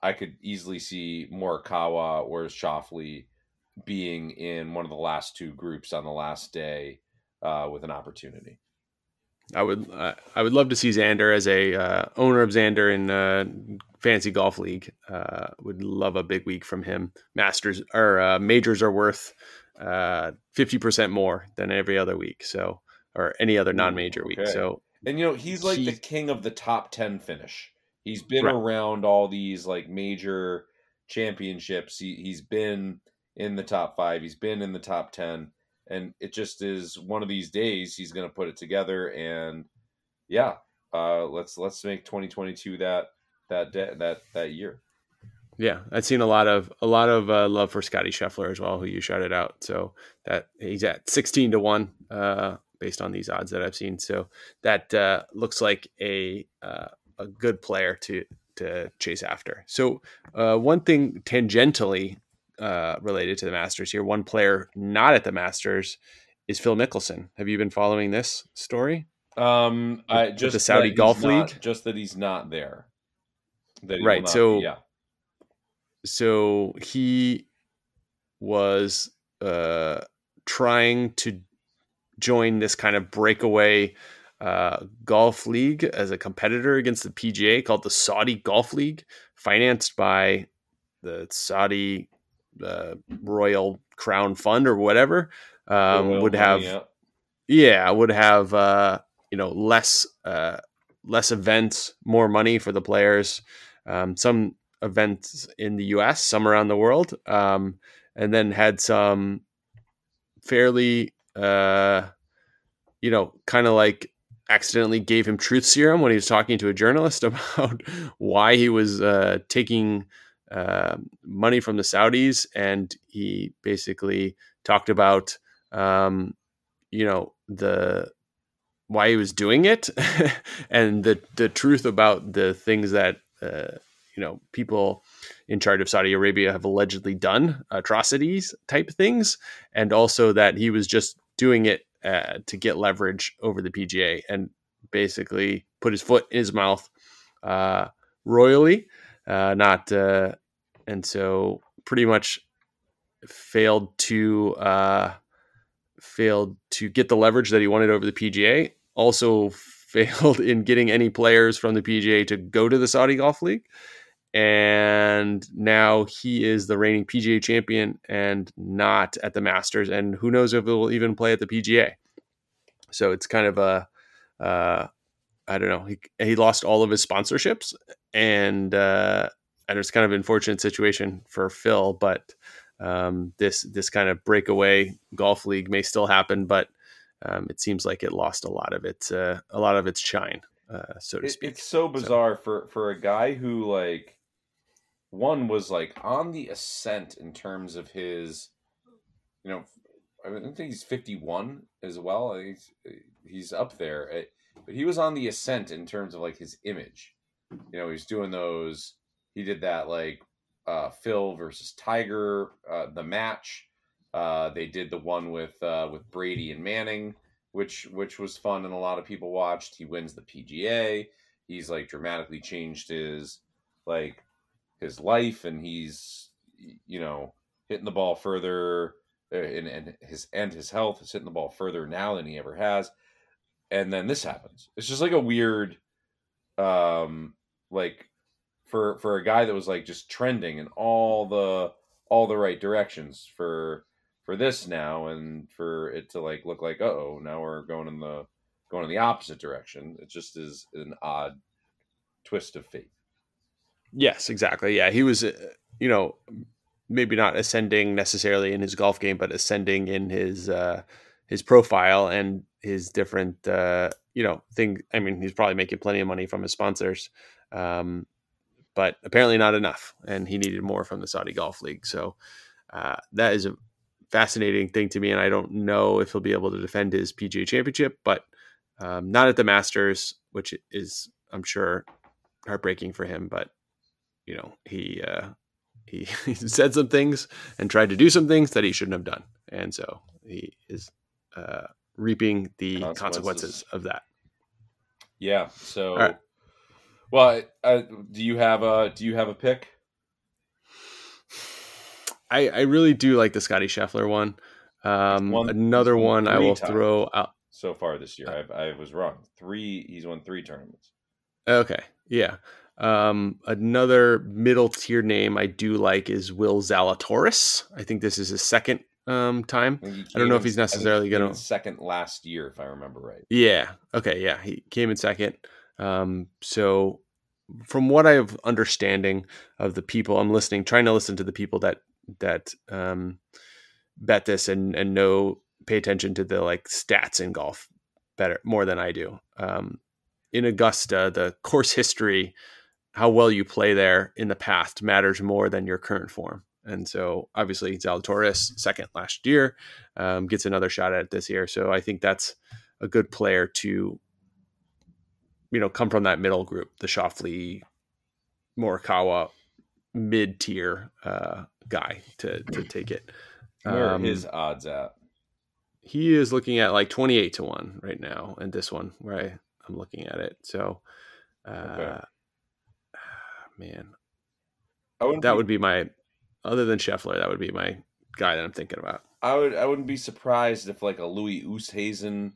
I could easily see Morikawa or Schauffele being in one of the last two groups on the last day uh, with an opportunity. I would uh, I would love to see Xander as a uh, owner of Xander in uh, fancy golf league. Uh, would love a big week from him. Masters or uh, majors are worth uh, fifty percent more than every other week. So or any other non-major week. okay. So And you know, he's like the king of the top 10 finish. He's been Right. around all these like major championships. He, he's been in the top five, he's been in the top 10. And it just is one of these days he's going to put it together. And yeah, uh, let's let's make 2022 that that day, that that year. Yeah, I've seen a lot of a lot of uh, love for Scotty Scheffler as well, who you shouted out. So that he's at sixteen to one uh, based on these odds that I've seen. So that uh, looks like a uh, a good player to to chase after. So uh, one thing tangentially uh, related to the Masters here, one player not at the Masters is Phil Mickelson. Have you been following this story? Um, I just the Saudi Golf not- League? just that he's not there. That he Right, not so- be, yeah, so he was uh, trying to join this kind of breakaway uh, golf league as a competitor against the PGA called the Saudi Golf League, financed by the Saudi uh, Royal Crown Fund or whatever. Um, would money, have yeah. yeah would have uh, you know less uh, less events, more money for the players. Um, some events in the U.S., some around the world, um, and then had some fairly, uh, you know, kind of like accidentally gave him truth serum when he was talking to a journalist (laughs) about why he was uh, taking uh, money from the Saudis, and he basically talked about, um, you know, the why he was doing it (laughs) and the the truth about the things that uh, you know people in charge of Saudi Arabia have allegedly done atrocities type things, and also that he was just doing it uh, to get leverage over the PGA and basically put his foot in his mouth uh, royally, uh, not uh, and so pretty much failed to uh, failed to get the leverage that he wanted over the PGA. Also (laughs) failed in getting any players from the PGA to go to the Saudi Golf League. And now he is the reigning PGA champion and not at the Masters. And who knows if he'll even play at the PGA. So it's kind of a, uh, I don't know. He, he lost all of his sponsorships, and uh, and it's kind of an unfortunate situation for Phil. But um, this this kind of breakaway golf league may still happen, but um, it seems like it lost a lot of its uh, a lot of its shine, uh, so to speak. it's so bizarre for for a guy who like one was like on the ascent in terms of his, you know, I I think he's fifty one as well. He's he's up there, but he was on the ascent in terms of like his image. You know, he's doing those. He did that like uh, Phil versus Tiger, uh, the match. Uh, they did the one with uh, with Brady and Manning, which which was fun and a lot of people watched. He wins the PGA. He's like dramatically changed his like his life, and he's you know hitting the ball further, uh, and, and his and his health is hitting the ball further now than he ever has. And then this happens. It's just like a weird, um, like for for a guy that was like just trending in all the all the right directions for for this now and for it to like look like oh now we're going in the going in the opposite direction it just is an odd twist of fate Yes, exactly. Yeah, he was, uh, you know, maybe not ascending necessarily in his golf game, but ascending in his uh, his profile and his different, uh, you know, thing. I mean, he's probably making plenty of money from his sponsors, um, but apparently not enough, and he needed more from the Saudi Golf League. So uh, that is a fascinating thing to me, and I don't know if he'll be able to defend his PGA Championship, but um, not at the Masters, which is, I'm sure, heartbreaking for him, but you know he uh, he, he (laughs) said some things and tried to do some things that he shouldn't have done, and so he is uh, reaping the consequences. Consequences. of that. yeah so right. well uh, do you have a do you have a pick I, I really do like the Scotty Scheffler one. Um, won- another one I will times. throw out. so far this year I've, i was wrong three he's won three tournaments Okay, yeah. Um, another middle tier name I do like is Will Zalatoris. I think this is his second um, time. I don't know if he's in- I think he necessarily gonna- second last year if i remember right Yeah. Okay. Yeah. He came in second. Um, so, from what I have understanding of the people I'm listening, trying to listen to the people that that um, bet this and and know pay attention to the like stats in golf better more than I do. Um, in Augusta, the course history, how well you play there in the past matters more than your current form. And so, obviously, Zalatoris, second last year, um, gets another shot at it this year. So, I think that's a good player to, you know, come from that middle group, the Schauffele, Morikawa, mid tier uh, guy to to take it. where Um, are his odds at he is looking at like 28 to 1 right now and this one where I, i'm looking at it so uh Okay. Man I wouldn't that be- would be my other than Scheffler, that would be my guy that i'm thinking about I would I wouldn't be surprised if like a Louis Oosthuizen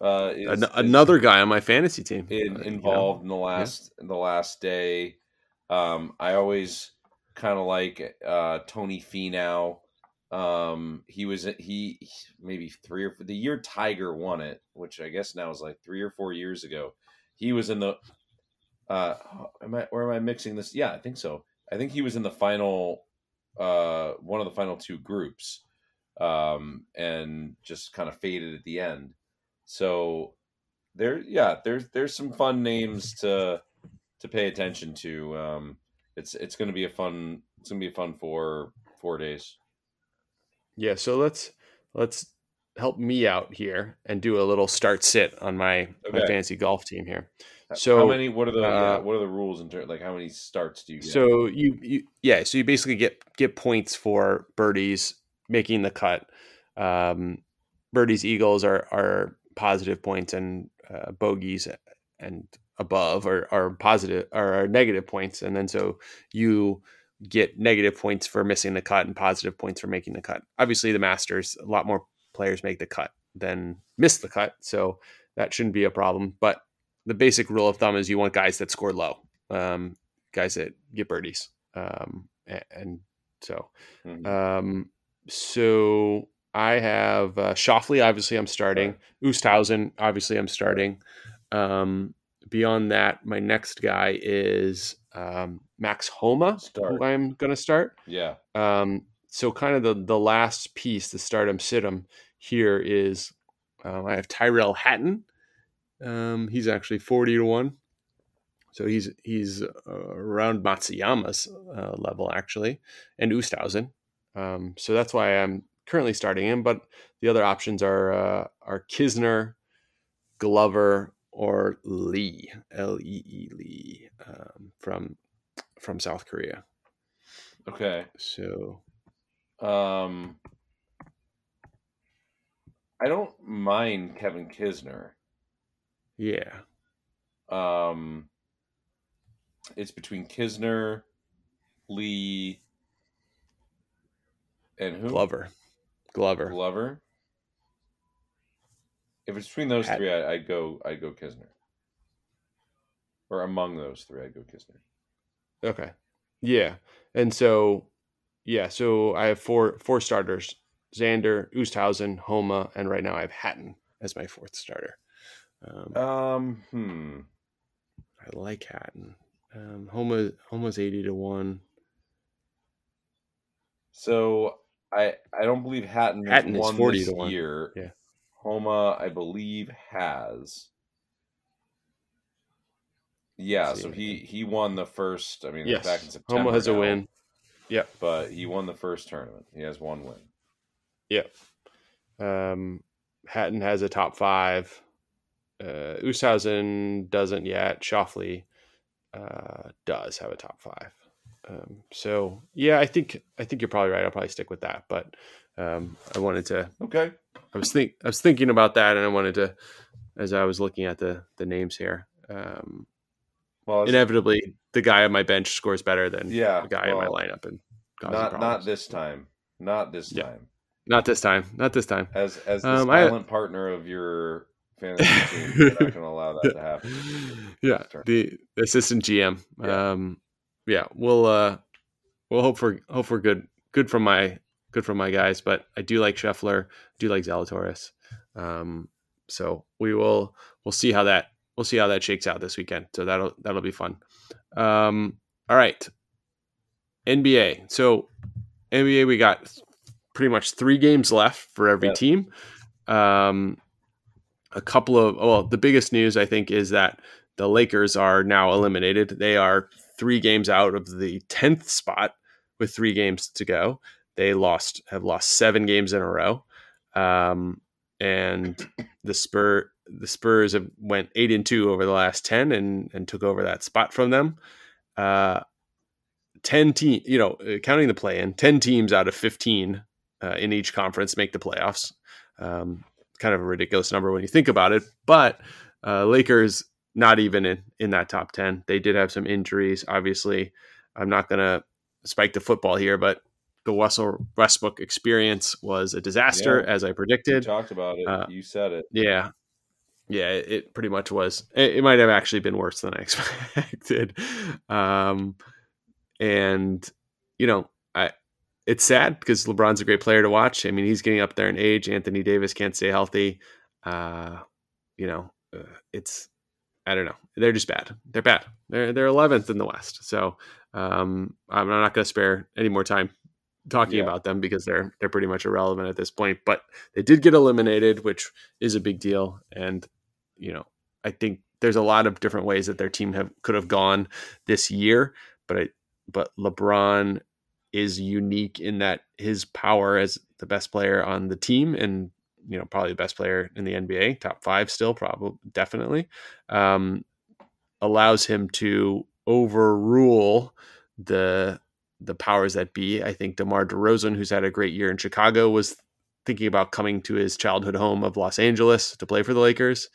uh is, An- is another guy on my fantasy team in, uh, you know? involved in the last in the last day. Um I always kind of like uh Tony Finau Um, he was he maybe three or the year Tiger won it, which I guess now is like three or four years ago. He was in the. Uh, am I or am I mixing this? Yeah, I think so. I think he was in the final, uh, one of the final two groups, um, and just kind of faded at the end. So there, yeah, there's there's some fun names to to pay attention to. Um, it's it's going to be a fun it's going to be fun for four days. Yeah, so let's let's help me out here and do a little start sit on my, my Okay. fantasy golf team here. So how many? What are the uh, what are the rules in terms like how many starts do you get? So you, you yeah, so you basically get get points for birdies making the cut. Um, birdies, eagles are are positive points, and uh, bogeys and above are are positive or are negative points, and then so you get negative points for missing the cut and positive points for making the cut. Obviously, the Masters a lot more players make the cut than miss the cut, so that shouldn't be a problem. But the basic rule of thumb is you want guys that score low. Um, guys that get birdies. Um, a- and, so, Mhm. um, so I have uh, Schauffele. Obviously, I'm starting. Oosthuizen. Obviously, I'm starting. Um, beyond that, my next guy is um, Max Homa, Start. who I'm going to start. yeah, Um, so kind of the the last piece, the stardom situm here is um, I have Tyrell Hatton. Um, he's actually forty to one, so he's he's uh, around Matsuyama's uh, level actually, and Oosthuizen. Um, so that's why I'm currently starting him. But the other options are uh, are Kisner, Glover, or Lee L E E Lee um, from from South Korea. okay. So Um, I don't mind Kevin Kisner. yeah. Um, it's between Kisner, Lee, and who? Glover. Glover. Glover. If it's between those three, I, I'd go. I'd go Kisner. Or among those three, I'd go Kisner. Okay. Yeah. And so yeah, so I have four four starters. Xander, Oosthuizen, Homa, and right now I have Hatton as my fourth starter. Um, Um, hmm. I like Hatton. Um, Homa Homa's eighty to one. So I I don't believe Hatton has Hatton is 40 this to one. year. Yeah. Homa, I believe, has. Yeah, so he he won the first. I mean, Yes, back in September. Homa has a win. Yep. but he won the first tournament. He has one win. Yeah. Um, Hatton has a top five. Uh, Oosthuizen doesn't yet. Schauffele uh, does have a top five. Um, so yeah, I think I think you're probably right. I'll probably stick with that. But um, I wanted to. Okay. I was think I was thinking about that, and I wanted to, as I was looking at the the names here. Um, Well, inevitably, the guy on my bench scores better than Yeah, the guy in my lineup, and not not this time. Not this Yeah. time. Not this time. Not this time. As as the Um, I- silent partner of your fantasy (laughs) team, you're not going to allow that to happen. (laughs) yeah, the assistant GM. Yeah. Um, yeah, we'll uh, we'll hope for hope for good good from my good from my guys. But I do like Scheffler, do like Zalatoris. Um, so we will we'll see how that we'll see how that shakes out this weekend. So that'll that'll be fun. Um, all right, NBA. So NBA, we got pretty much three games left for every team. Um, a couple of well, the biggest news I think is that the Lakers are now eliminated. They are three games out of the tenth spot with three games to go. They lost have lost seven games in a row, um, and (coughs) the Spur the Spurs have went eight and two over the last ten and and took over that spot from them. Uh, ten team, you know, uh, counting the play in, ten teams out of fifteen uh, in each conference make the playoffs. Um, kind of a ridiculous number when you think about it, but uh, Lakers not even in in that top ten. They did have some injuries. Obviously, I'm not going to spike the football here, but the Russell Westbrook experience was a disaster, Yeah. as I You predicted. talked about it. Uh, you said it. Yeah. Yeah, it, it pretty much was. It, it might have actually been worse than I (laughs) expected. Um, and you know, I it's sad because LeBron's a great player to watch. I mean, he's getting up there in age. Anthony Davis can't stay healthy. Uh, you know, uh, it's I don't know. They're just bad. They're bad. They're they're 11th in the West. So um, I'm not going to spare any more time talking yeah. about them because they're they're pretty much irrelevant at this point. But they did get eliminated, which is a big deal. And you know, I think there's a lot of different ways that their team have could have gone this year. But I, but LeBron is unique in that his power as the best player on the team and you know probably the best player in the NBA, top five still, probably definitely, um, allows him to overrule the the powers that be. I think DeMar DeRozan, who's had a great year in Chicago, was thinking about coming to his childhood home of Los Angeles to play for the Lakers,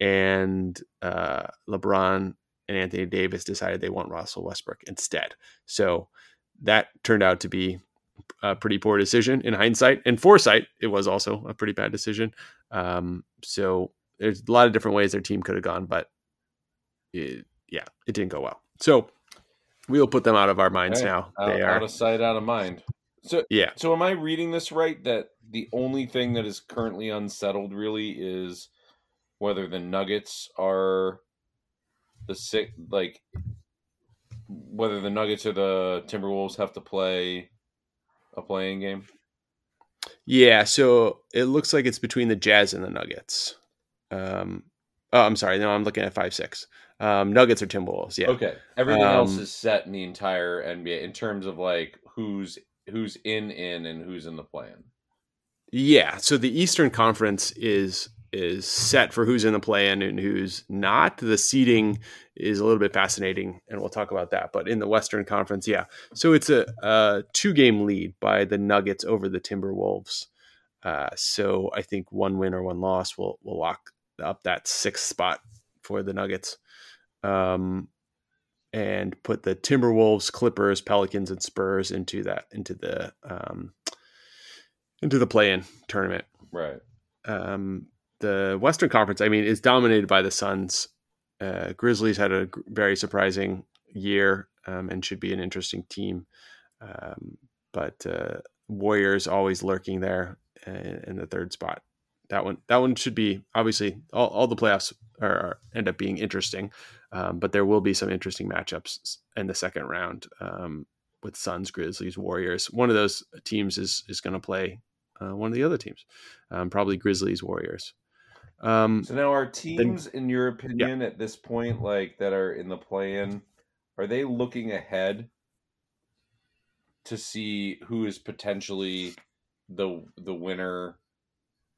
and uh, LeBron and Anthony Davis decided they want Russell Westbrook instead. So that turned out to be a pretty poor decision in hindsight. And foresight, it was also a pretty bad decision. Um, so there's a lot of different ways their team could have gone, but it, yeah, it didn't go well. So we'll put them out of our minds okay. now. Out, they are out of sight, out of mind. So yeah. So am I reading this right? That the only thing that is currently unsettled really is whether the Nuggets are the sick like whether the Nuggets or the Timberwolves have to play a play-in game? Yeah, so it looks like it's between the Jazz and the Nuggets. Um, oh, I'm sorry. No, I'm looking at five six. Um, Nuggets or Timberwolves. Yeah. Okay. Everything um, else is set in the entire NBA in terms of like who's who's in in and who's in the plan. Yeah. So the Eastern Conference is is set for who's in the plan and who's not. The seeding is a little bit fascinating, and we'll talk about that. But in the Western Conference, yeah. So it's a, a two game lead by the Nuggets over the Timberwolves. Uh, so I think one win or one loss will will lock up that sixth spot for the Nuggets, um, and put the Timberwolves, Clippers, Pelicans, and Spurs into that into the um, into the play in tournament. Right. Um, the Western Conference, I mean, is dominated by the Suns. Uh, Grizzlies had a very surprising year um, and should be an interesting team. Um, but uh, Warriors always lurking there in, in, the third spot. That one, that one should be obviously all, all the playoffs are, are, end up being interesting, um, but there will be some interesting matchups in the second round um, with Suns, Grizzlies, Warriors. One of those teams is is going to play uh, one of the other teams, um, probably Grizzlies, Warriors. Um, so now, are teams, then, in your opinion, yeah. at this point, like that are in the play-in, are they looking ahead to see who is potentially the the winner?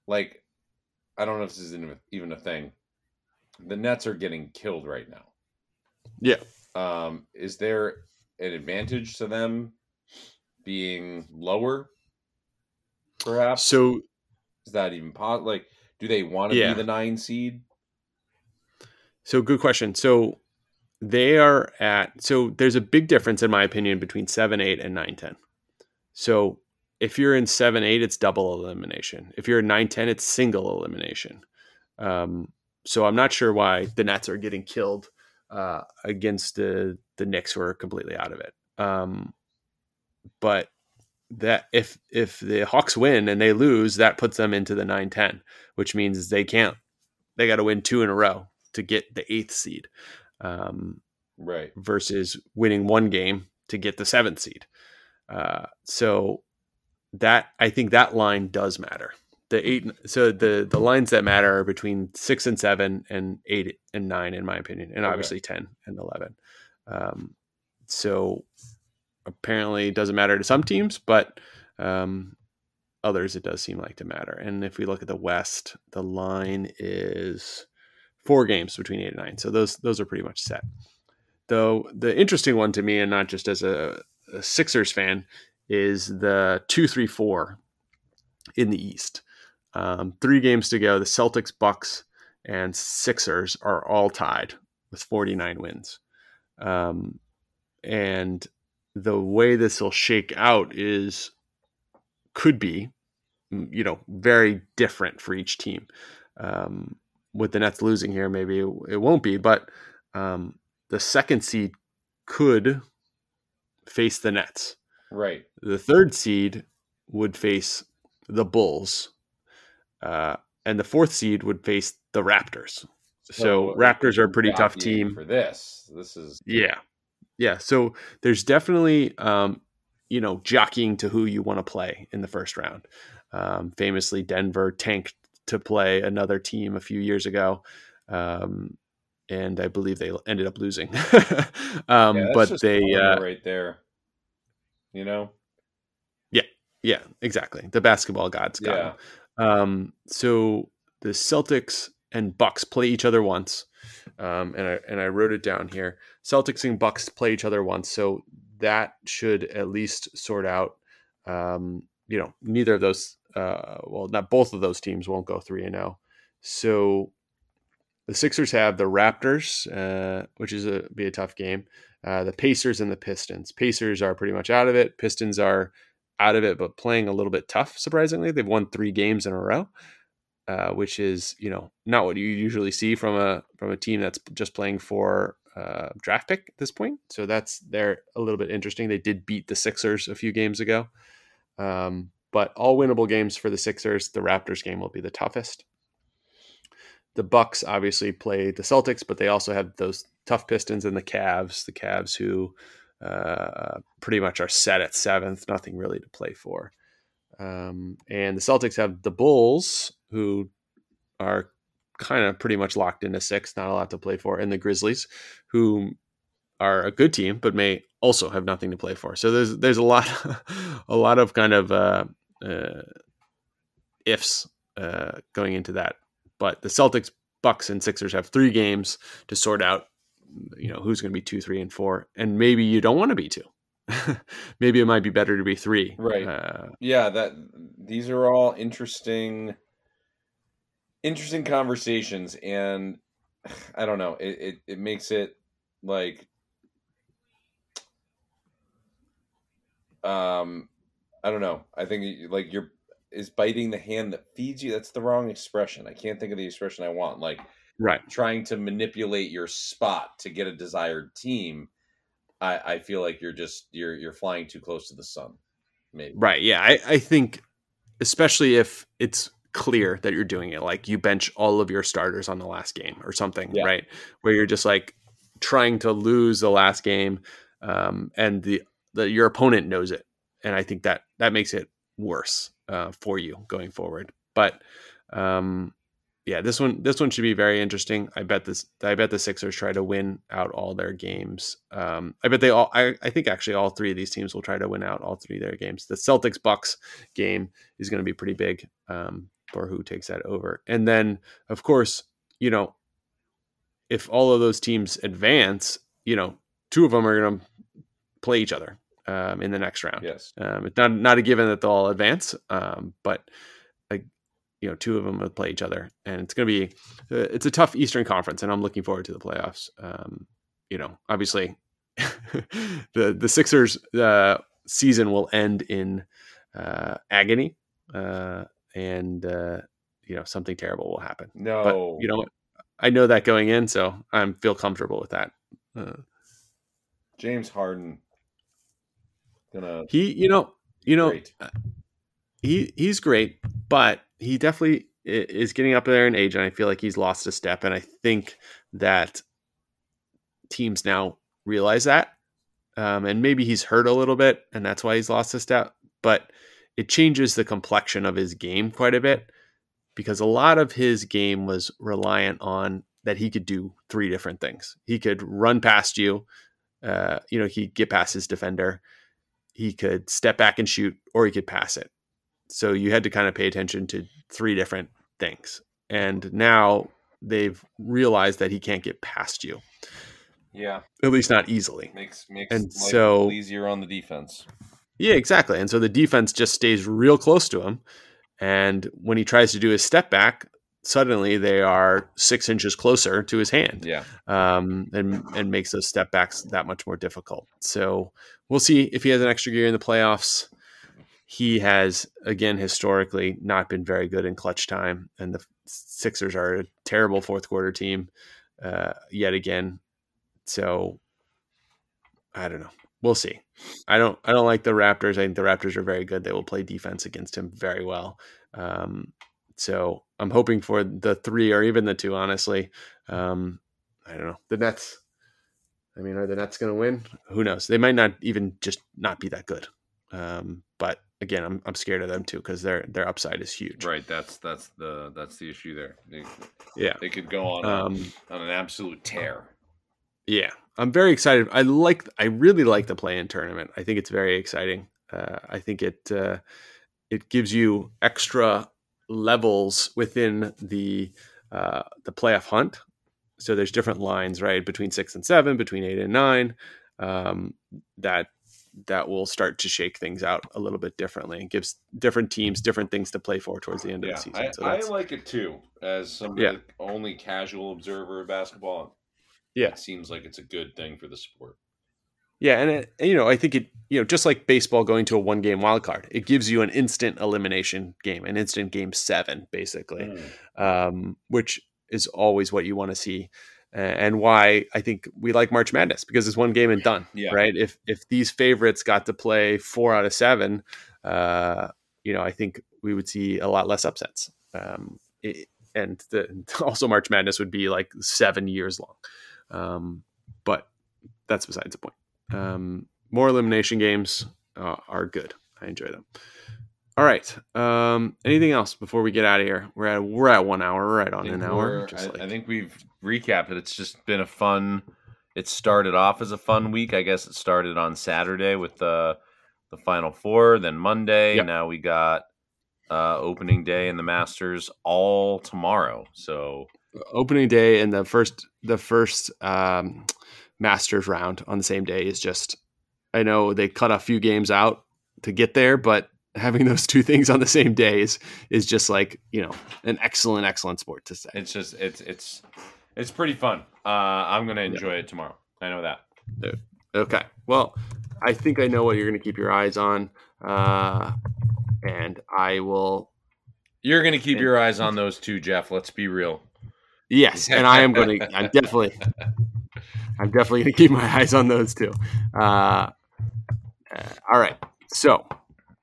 Like, I don't know if this is even a thing. The Nets are getting killed right now. Yeah. Um, is there an advantage to them being lower? Perhaps. So is that even possible? Like, do they want to yeah. be the nine seed? So good question. So they are at so there's a big difference in my opinion between seven, eight, and nine, ten. So if you're in seven, eight, it's double elimination. If you're in nine, ten, it's single elimination. Um, so I'm not sure why the Nets are getting killed uh, against the the Knicks, who are completely out of it. Um, but that if if the Hawks win and they lose, that puts them into the 9-10, which means they can't. They got to win two in a row to get the eighth seed, um, right? Versus winning one game to get the seventh seed. Uh, so that I think that line does matter. The eight, so the the lines that matter are between six and seven and eight and nine, in my opinion, and obviously okay. ten and eleven. Um, so apparently it doesn't matter to some teams, but um, others it does seem like to matter. And if we look at the West, the line is four games between eight and nine, so those those are pretty much set. Though the interesting one to me, and not just as a, a Sixers fan, is the two three four in the East. Um, three games to go. The Celtics, Bucks, and Sixers are all tied with 49 wins. Um, and the way this will shake out is could be you know very different for each team um, with the nets losing here maybe it, it won't be but um, the second seed could face the nets Right. The third seed would face the Bulls, uh, and the fourth seed would face the Raptors. So, Raptors are a pretty tough team. for this. This is Yeah, yeah. So there's definitely um, you know jockeying to who you want to play in the first round. Um, famously, Denver tanked to play another team a few years ago. Um, and I believe they ended up losing. (laughs) um, yeah, but they, uh, right there. You know. Yeah, yeah, exactly. The basketball gods got Yeah. Um, so the Celtics and Bucks play each other once, um, and I and I wrote it down here. Celtics and Bucks play each other once, so that should at least sort out. Um, you know, neither of those, uh, well, not both of those teams won't go three and zero. So the Sixers have the Raptors, uh, which is a be a tough game. Uh, the Pacers and the Pistons. Pacers are pretty much out of it. Pistons are out of it, but playing a little bit tough. Surprisingly, they've won three games in a row, uh, which is you know not what you usually see from a from a team that's just playing for uh, draft pick at this point. So that's they're a little bit interesting. They did beat the Sixers a few games ago, um, but all winnable games for the Sixers. The Raptors game will be the toughest. The Bucks obviously play the Celtics, but they also have those tough Pistons and the Cavs. The Cavs who uh, pretty much are set at seventh, nothing really to play for. Um, and the Celtics have the Bulls, who are kind of pretty much locked into sixth, not a lot to play for, and the Grizzlies, who are a good team but may also have nothing to play for. So there's there's a lot (laughs) a lot of kind of uh, uh, ifs uh, going into that. But the Celtics, Bucks, and Sixers have three games to sort out. You know who's going to be two, three, and four, and maybe you don't want to be two. (laughs) maybe it might be better to be three. Right. Uh, yeah that these are all interesting interesting conversations and (sighs) i don't know it, it, it makes it like um i don't know i think like you're is biting the hand that feeds you that's the wrong expression i can't think of the expression i want like right. trying to manipulate your spot to get a desired team i i feel like you're just you're you're flying too close to the sun maybe Right. Yeah. I, I think, especially if it's clear that you're doing it, like you bench all of your starters on the last game or something, Yeah. right? Where you're just like trying to lose the last game, um, and the, the your opponent knows it, and I think that that makes it worse uh, for you going forward. But um, yeah, this one this one should be very interesting. I bet this I bet the Sixers try to win out all their games. Um, I bet they all I, I think actually all three of these teams will try to win out all three of their games. The Celtics Bucks game is going to be pretty big um, for who takes that over. And then of course, you know, if all of those teams advance, you know, two of them are going to play each other um, in the next round. yes Um, it's not not a given that they'll all advance, um, but you know, two of them will play each other, and it's going to be uh, it's a tough Eastern Conference, and I'm looking forward to the playoffs. Um, you know, obviously, (laughs) the the Sixers uh, season will end in uh, agony, uh, and uh, you know something terrible will happen. no But you know. I know that going in, so I feel comfortable with that. Uh, James Harden gonna he, you know, you know, great. he he's great, but he definitely is getting up there in age, and I feel like he's lost a step. And I think that teams now realize that, um, and maybe he's hurt a little bit, and that's why he's lost a step. But it changes the complexion of his game quite a bit because a lot of his game was reliant on that he could do three different things. He could run past you, uh, you know, he get past his defender, he could step back and shoot, or he could pass it. So you had to kind of pay attention to three different things. And now they've realized that he can't get past you, Yeah, at least not easily. makes makes And life so- a little easier on the defense. Yeah, exactly. And so the defense just stays real close to him. And when he tries to do his step back, suddenly they are six inches closer to his hand. Yeah, um, and and makes those step backs that much more difficult. So we'll see if he has an extra gear in the playoffs. He has again historically not been very good in clutch time, and the Sixers are a terrible fourth quarter team uh, yet again. So I don't know. we'll see. I don't I don't like the Raptors. I think the Raptors are very good. They will play defense against him very well. Um, so I'm hoping for the three or even the two. Honestly, um, I don't know the Nets. I mean, are the Nets going to win? Who knows? They might not even just not be that good. Um, but again, I'm I'm scared of them too because their their upside is huge. Right. That's that's the that's the issue there. They, Yeah. they could go on Um, on an absolute tear. Yeah, I'm very excited. I like, I really like the play-in tournament. I think it's very exciting. Uh, I think it uh, it gives you extra levels within the uh, the playoff hunt. So there's different lines, right, between six and seven, between eight and nine. Um, that that will start to shake things out a little bit differently and gives different teams different things to play for towards the end of the season. I, so I that's, like it too. As some Yeah. only casual observer of basketball, Yeah. it seems like it's a good thing for the sport. Yeah, and it, you know, I think it, you know, just like baseball going to a one game wild card, it gives you an instant elimination game, an instant game seven, basically, Mm. um, which is always what you want to see, and why I think we like March Madness because it's one game and done, Yeah. right? If if these favorites got to play four out of seven, uh, you know, I think we would see a lot less upsets, um, it, and the, (laughs) also March Madness would be like seven years long, um, but that's besides the point. Um, more elimination games uh, are good. I enjoy them. All right. Um, anything else before we get out of here? We're at we're at one hour. We're right on an hour. Just I, like, I think we've recapped it. It's just been a fun. It started off as a fun week. I guess it started on Saturday with the the Final Four, then Monday. Yep. Now we got uh, opening day and the Masters all tomorrow. So opening day and the first the first um, Masters round on the same day is just. I know they cut a few games out to get there, but having those two things on the same day is is just like you know an excellent excellent sport to say. it's just it's it's it's pretty fun. Uh, I'm gonna enjoy it tomorrow. I know that. Okay. Well, I think I know what you're going to keep your eyes on, uh, and I will. You're gonna keep your eyes on those two, Jeff. Let's be real. Yes, (laughs) and I am going to. I'm definitely. I'm definitely going to keep my eyes on those two. Uh, uh, all right. So,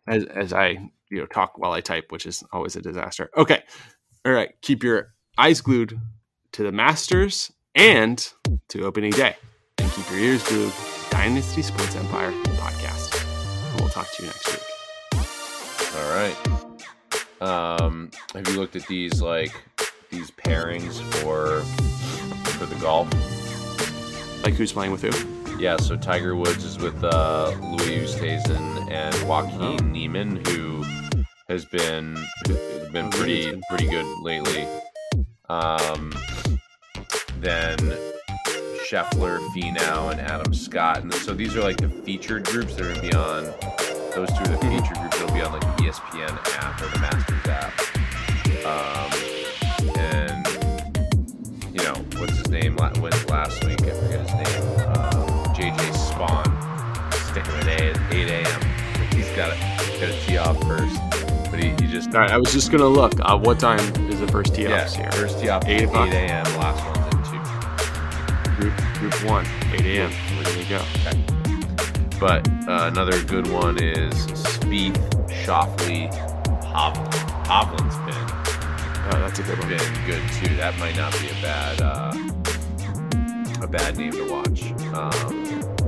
as as I you know talk while I type, which is always a disaster. Okay. All right. Keep your eyes glued to the Masters and to opening day, and keep your ears glued to Dynasty Sports Empire podcast. And we'll talk to you next week. All right. Um, have you looked at these like these pairings for for the golf? Like who's playing with who? Yeah, so Tiger Woods is with uh, Louis Oosthuizen and Joaquin Oh. Niemann, who has been has been Oh, pretty pretty good lately. Um, then Scheffler, Finau, and Adam Scott, and so these are like the featured groups that are gonna be on. Those two are the Mhm. featured groups that'll be on like the ESPN app or the Masters app. Um, and you know what's his name? Went last week. I forget his name. JJ Spaun. Sticking at 8, 8 a.m. He's got to to tee off first, but he, he just All right. I was just going to look. Uh, what time is the first tee yeah offs here? first tee off 8 8 o'clock. a.m. Last one's at two. Group Group One, 8 a.m. There you go. But uh, another good one is Spieth, Schauffele, Hovland. Hovland's been Oh, that's a good one. been good too. That might not be a bad uh, a bad name to watch. Um,